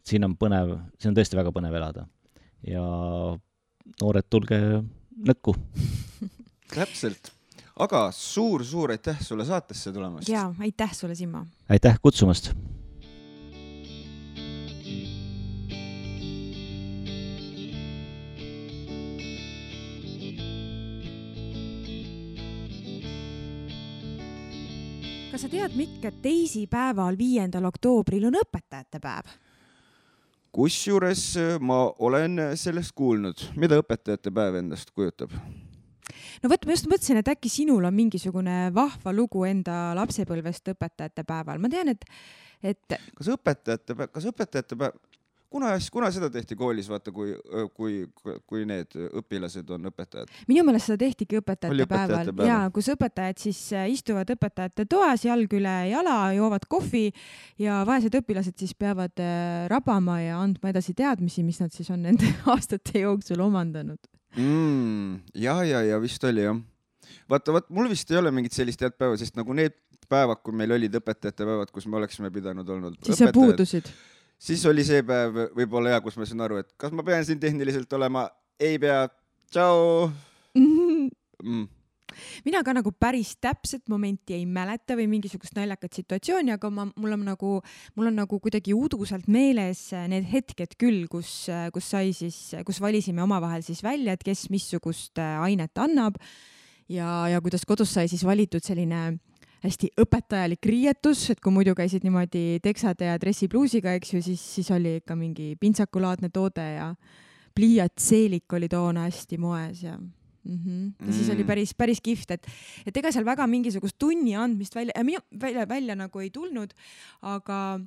siin on põnev, siin on tõesti väga põnev elada. ja noored, tulge nõkku! täpselt. aga suur-suur aitäh sulle saatesse tulemast. ja aitäh sulle, Simmo. aitäh kutsumast! kas sa tead, Mikk, et teisipäeval, viiendal oktoobril on õpetajate päev? Kusjuures äh, ma olen sellest kuulnud, mida õpetajate päev endast kujutab? no vot, ma just mõtlesin, et äkki sinul on mingisugune vahva lugu enda lapsepõlvest õpetajate päeval. ma tean, et, et kas õpetajate päev, kas õpetajate päev, kuna, kuna seda tehti koolis, vaata, kui, kui, kui need õpilased on õpetajad? minu meelest seda tehtigi õpetajate päeval päeval. ja kus õpetajad siis äh, istuvad õpetajate toas jalg üle jala, joovad kohvi ja vaesed õpilased siis peavad äh, rabama ja andma edasi teadmisi, mis nad siis on nende aastate jooksul omandanud. mm,. ja, ja, ja vist oli jah. vaata, vaat mul vist ei ole mingit sellist head päeva, sest nagu need päevad, kui meil olid õpetajate päevad, kus me oleksime pidanud olnud siis sa puudusid. Siis oli see päev võib-olla hea, kus ma sain aru, et kas ma pean siin tehniliselt olema, ei pea, tšau! Mm. mina ka nagu päris täpset momenti ei mäleta või mingisugust naljakat situatsiooni, aga ma, mul on nagu, mul on nagu kuidagi udusalt meeles need hetked küll, kus, kus sai siis, kus valisime omavahel siis välja, et kes missugust äh, ainet annab. Ja, ja kuidas kodus sai siis valitud selline hästi õpetajalik riietus, et kui muidu käisid niimoodi teksade ja dressipluusiga, eks ju, siis, siis oli ikka mingi pintsakulaadne toode ja pliiatseelik oli toona hästi moes ja mm. -hmm. ja siis oli Mm. päris, päris kihvt, et, et ega seal väga mingisugust tunni andmist välja, minu välja, välja nagu ei tulnud, aga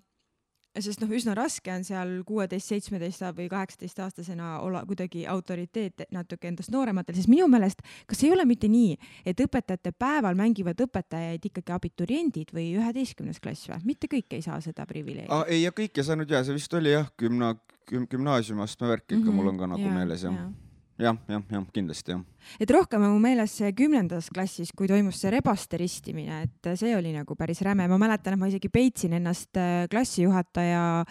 sest noh, üsna raske on seal kuueteist, seitsmeteist või kaheksateistaastasena olla kuidagi autoriteet natuke endast noorematel, sest minu meelest, kas ei ole mitte nii, et õpetajate päeval mängivad õpetajaid ikkagi abituriendid või üheteistkümnes klass või? mitte kõik ei saa seda privileegi ei, ja kõik ei saanud ja see vist oli jah, gümna- güm,, gümnaasiumiastme värk ikka mm -hmm. mul on ka nagu ja, meeles jah. Jah, jah, jah, kindlasti jah. et rohkem on mu meeles kümnendas klassis, kui toimus see rebaste ristimine, et see oli nagu päris räme, ma mäletan, et ma isegi peitsin ennast äh, klassijuhataja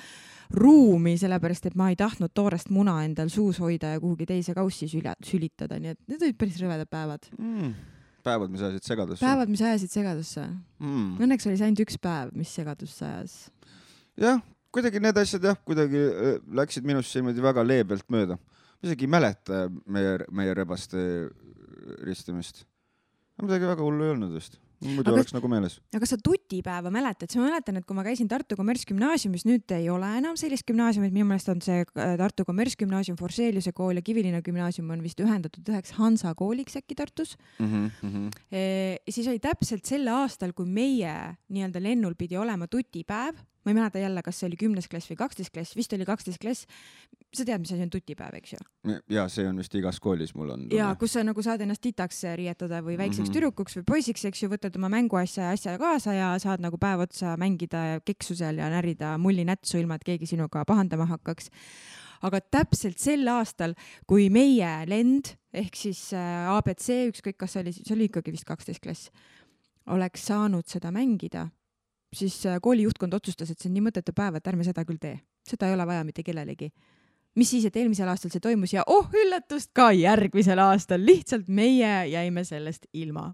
ruumi, sellepärast et ma ei tahtnud toorest muna endal suus hoida ja kuhugi teise kaussi süля, sülitada, nii et need olid päris rõvedad päevad mm.. päevad, mis ajasid segadusse. päevad, mis ajasid segadusse mm.. Õnneks oli see ainult üks päev, mis segadusse ajas. jah, kuidagi need asjad jah, kuidagi äh, läksid minust niimoodi väga leebelt mööda. Ma isegi ei mäleta meie, meie rebaste ristimist. midagi väga hullu ei olnud vist muidu Aga- oleks nagu meeles. aga sa tutipäeva mäletad, siis ma mäletan, et kui ma käisin Tartu Kommertsgümnaasiumis, nüüd ei ole enam sellist gümnaasiumit, minu meelest on see äh, Tartu Kommertsgümnaasium, Forseliuse kool ja Kivilinna gümnaasium on vist ühendatud üheks Hansa kooliks äkki Tartus Mm -hmm. e,. siis oli täpselt sel aastal, kui meie nii-öelda lennul pidi olema tutipäev, ma ei mäleta jälle, kas see oli kümnes klass või kaksteist klass, vist oli kaksteist klass. sa tead, mis asi on tutipäev, eks ju? ja see on vist igas koolis mul on. ja kus sa nagu saad ennast titaks riietada või väikseks Mhm. tüdrukuks või poisiks, eks ju, võtad oma mänguasja ja asja kaasa ja saad nagu päev otsa mängida ja keksu seal ja närida mullinätsu, ilma et keegi sinuga pahandama hakkaks. aga täpselt sel aastal, kui meie lend ehk siis äh, abc, ükskõik kas see oli, see oli ikkagi vist kaksteist klass, oleks saanud seda mängida, siis äh, kooli juhtkond otsustas, et see on nii mõttetu päev, et ärme seda küll tee, seda ei ole vaja mitte kellelegi mis siis, et eelmisel aastal see toimus ja oh üllatust, ka järgmisel aastal lihtsalt meie jäime sellest ilma.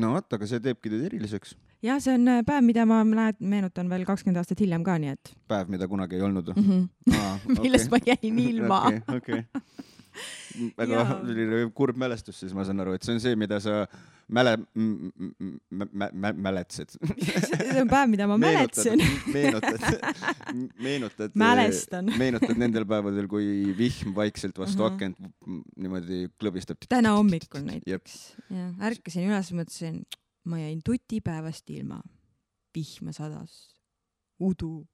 no vot, aga see teebki teid eriliseks. ja see on äh, päev, mida ma mälet- meenutan veel kakskümmend aastat hiljem ka, nii et päev, mida kunagi ei olnud mm. -hmm. ah, millest ma jäin ilma okei, okei. Väga kurb mälestus siis, ma saan aru, et see on see, mida sa mäle-, mäletsed. see on päev, mida ma mäletsen. meenutad, meenutad, Mälestan. meenutad nendel päevadel, kui vihm vaikselt vastu Mhm. akent m- niimoodi klõbistab. täna hommikul näiteks. jah, ärkasin üles, mõtlesin, ma jäin tutipäevast ilma. vihma sadas, udu,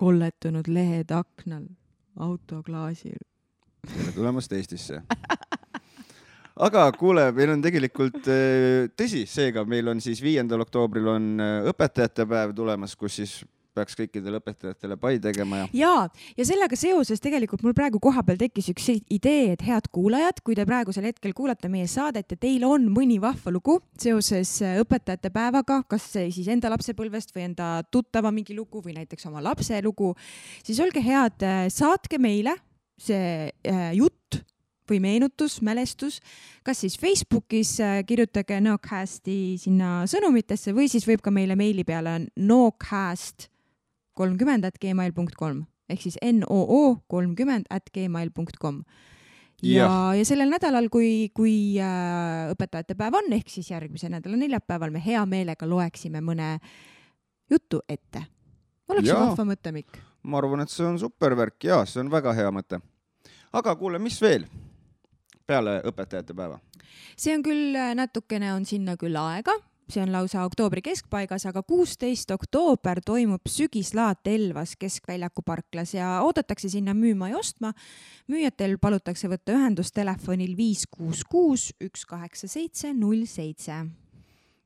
kolletunud lehed aknal, autoklaasil. Tere tulemast Eestisse. aga kuule, meil on tegelikult äh, tõsi, seega meil on siis viiendal oktoobril on äh, õpetajate päev tulemas, kus siis peaks kõikidele õpetajatele pai tegema ja ja, ja sellega seoses tegelikult mul praegu kohapeal tekkis üks idee, et head kuulajad, kui te praegusel hetkel kuulate meie saadet ja teil on mõni vahva lugu seoses äh, õpetajate päevaga, kas siis enda lapsepõlvest või enda tuttava mingi lugu või näiteks oma lapse lugu, siis olge head, saatke meile see äh, jutt või meenutus, mälestus, kas siis Facebookis äh, kirjutage Nocasti sinna sõnumitesse või siis võib ka meile meili peale nocast kolmkümmend at gmail punkt kom ehk siis NOO kolmkümmend at gmail punkt kom. ja, ja sellel nädalal, kui, kui äh, õpetajate päev on, ehk siis järgmise nädala neljapäeval me hea meelega loeksime mõne jutu ette. oleks ju vahva mõte, Mikk? Ma arvan, et see on super värk ja see on väga hea mõte. aga kuule, mis veel peale õpetajate päeva? see on küll, natukene on sinna küll aega, see on lausa oktoobri keskpaigas, aga kuusteist oktoober toimub sügislaat Elvas Keskväljaku parklas ja oodatakse sinna müüma ja ostma. müüjatel palutakse võtta ühendust telefonil viis kuus kuus üks kaheksa seitse null seitse.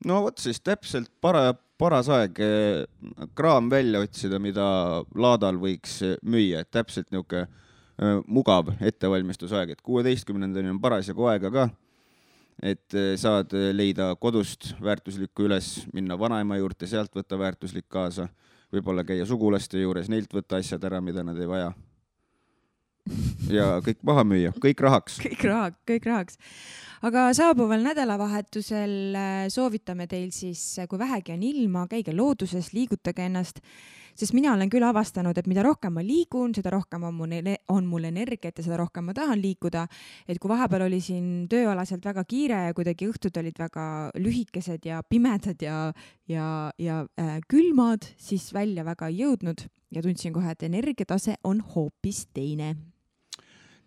no vot siis täpselt para-, paras aeg eh, kraam välja otsida, mida laadal võiks eh, müüa, et täpselt niisugune eh, mugav ettevalmistusaeg, et kuueteistkümnendani on parasjagu aega ka. et saad leida kodust väärtuslikku üles, minna vanaema juurde, sealt võtta väärtuslik kaasa, võib-olla käia sugulaste juures, neilt võtta asjad ära, mida nad ei vaja. ja kõik maha müüa, kõik rahaks. kõik raha, kõik rahaks. Aga saabuval nädalavahetusel äh, soovitame teil siis, kui vähegi on ilma, käige looduses, liigutage ennast, sest mina olen küll avastanud, et mida rohkem ma liigun, seda rohkem on mul, on mul energiat ja seda rohkem ma tahan liikuda. et kui vahepeal oli siin tööalaselt väga kiire ja kuidagi õhtud olid väga lühikesed ja pimedad ja, ja, ja äh, külmad, siis välja väga ei jõudnud. Ja tundsin kohe, et energiatase on hoopis teine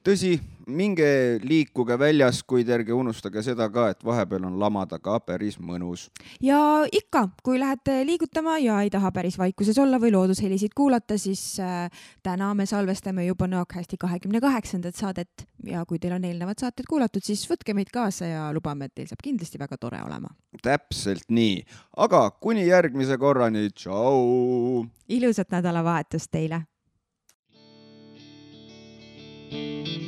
tõsi, minge liikuge väljas, kuid ärge unustage seda ka, et vahepeal on lamada ka päris mõnus. ja ikka, kui lähete liigutama ja ei taha päris vaikuses olla või loodushelisid kuulata, siis äh, täna me salvestame juba Nõokasti kahekümne kaheksandat saadet ja kui teil on eelnevad saated kuulatud, siis võtke meid kaasa ja lubame, et teil saab kindlasti väga tore olema. täpselt nii, aga kuni järgmise korrani, tšau. ilusat nädalavahetust teile Thank you.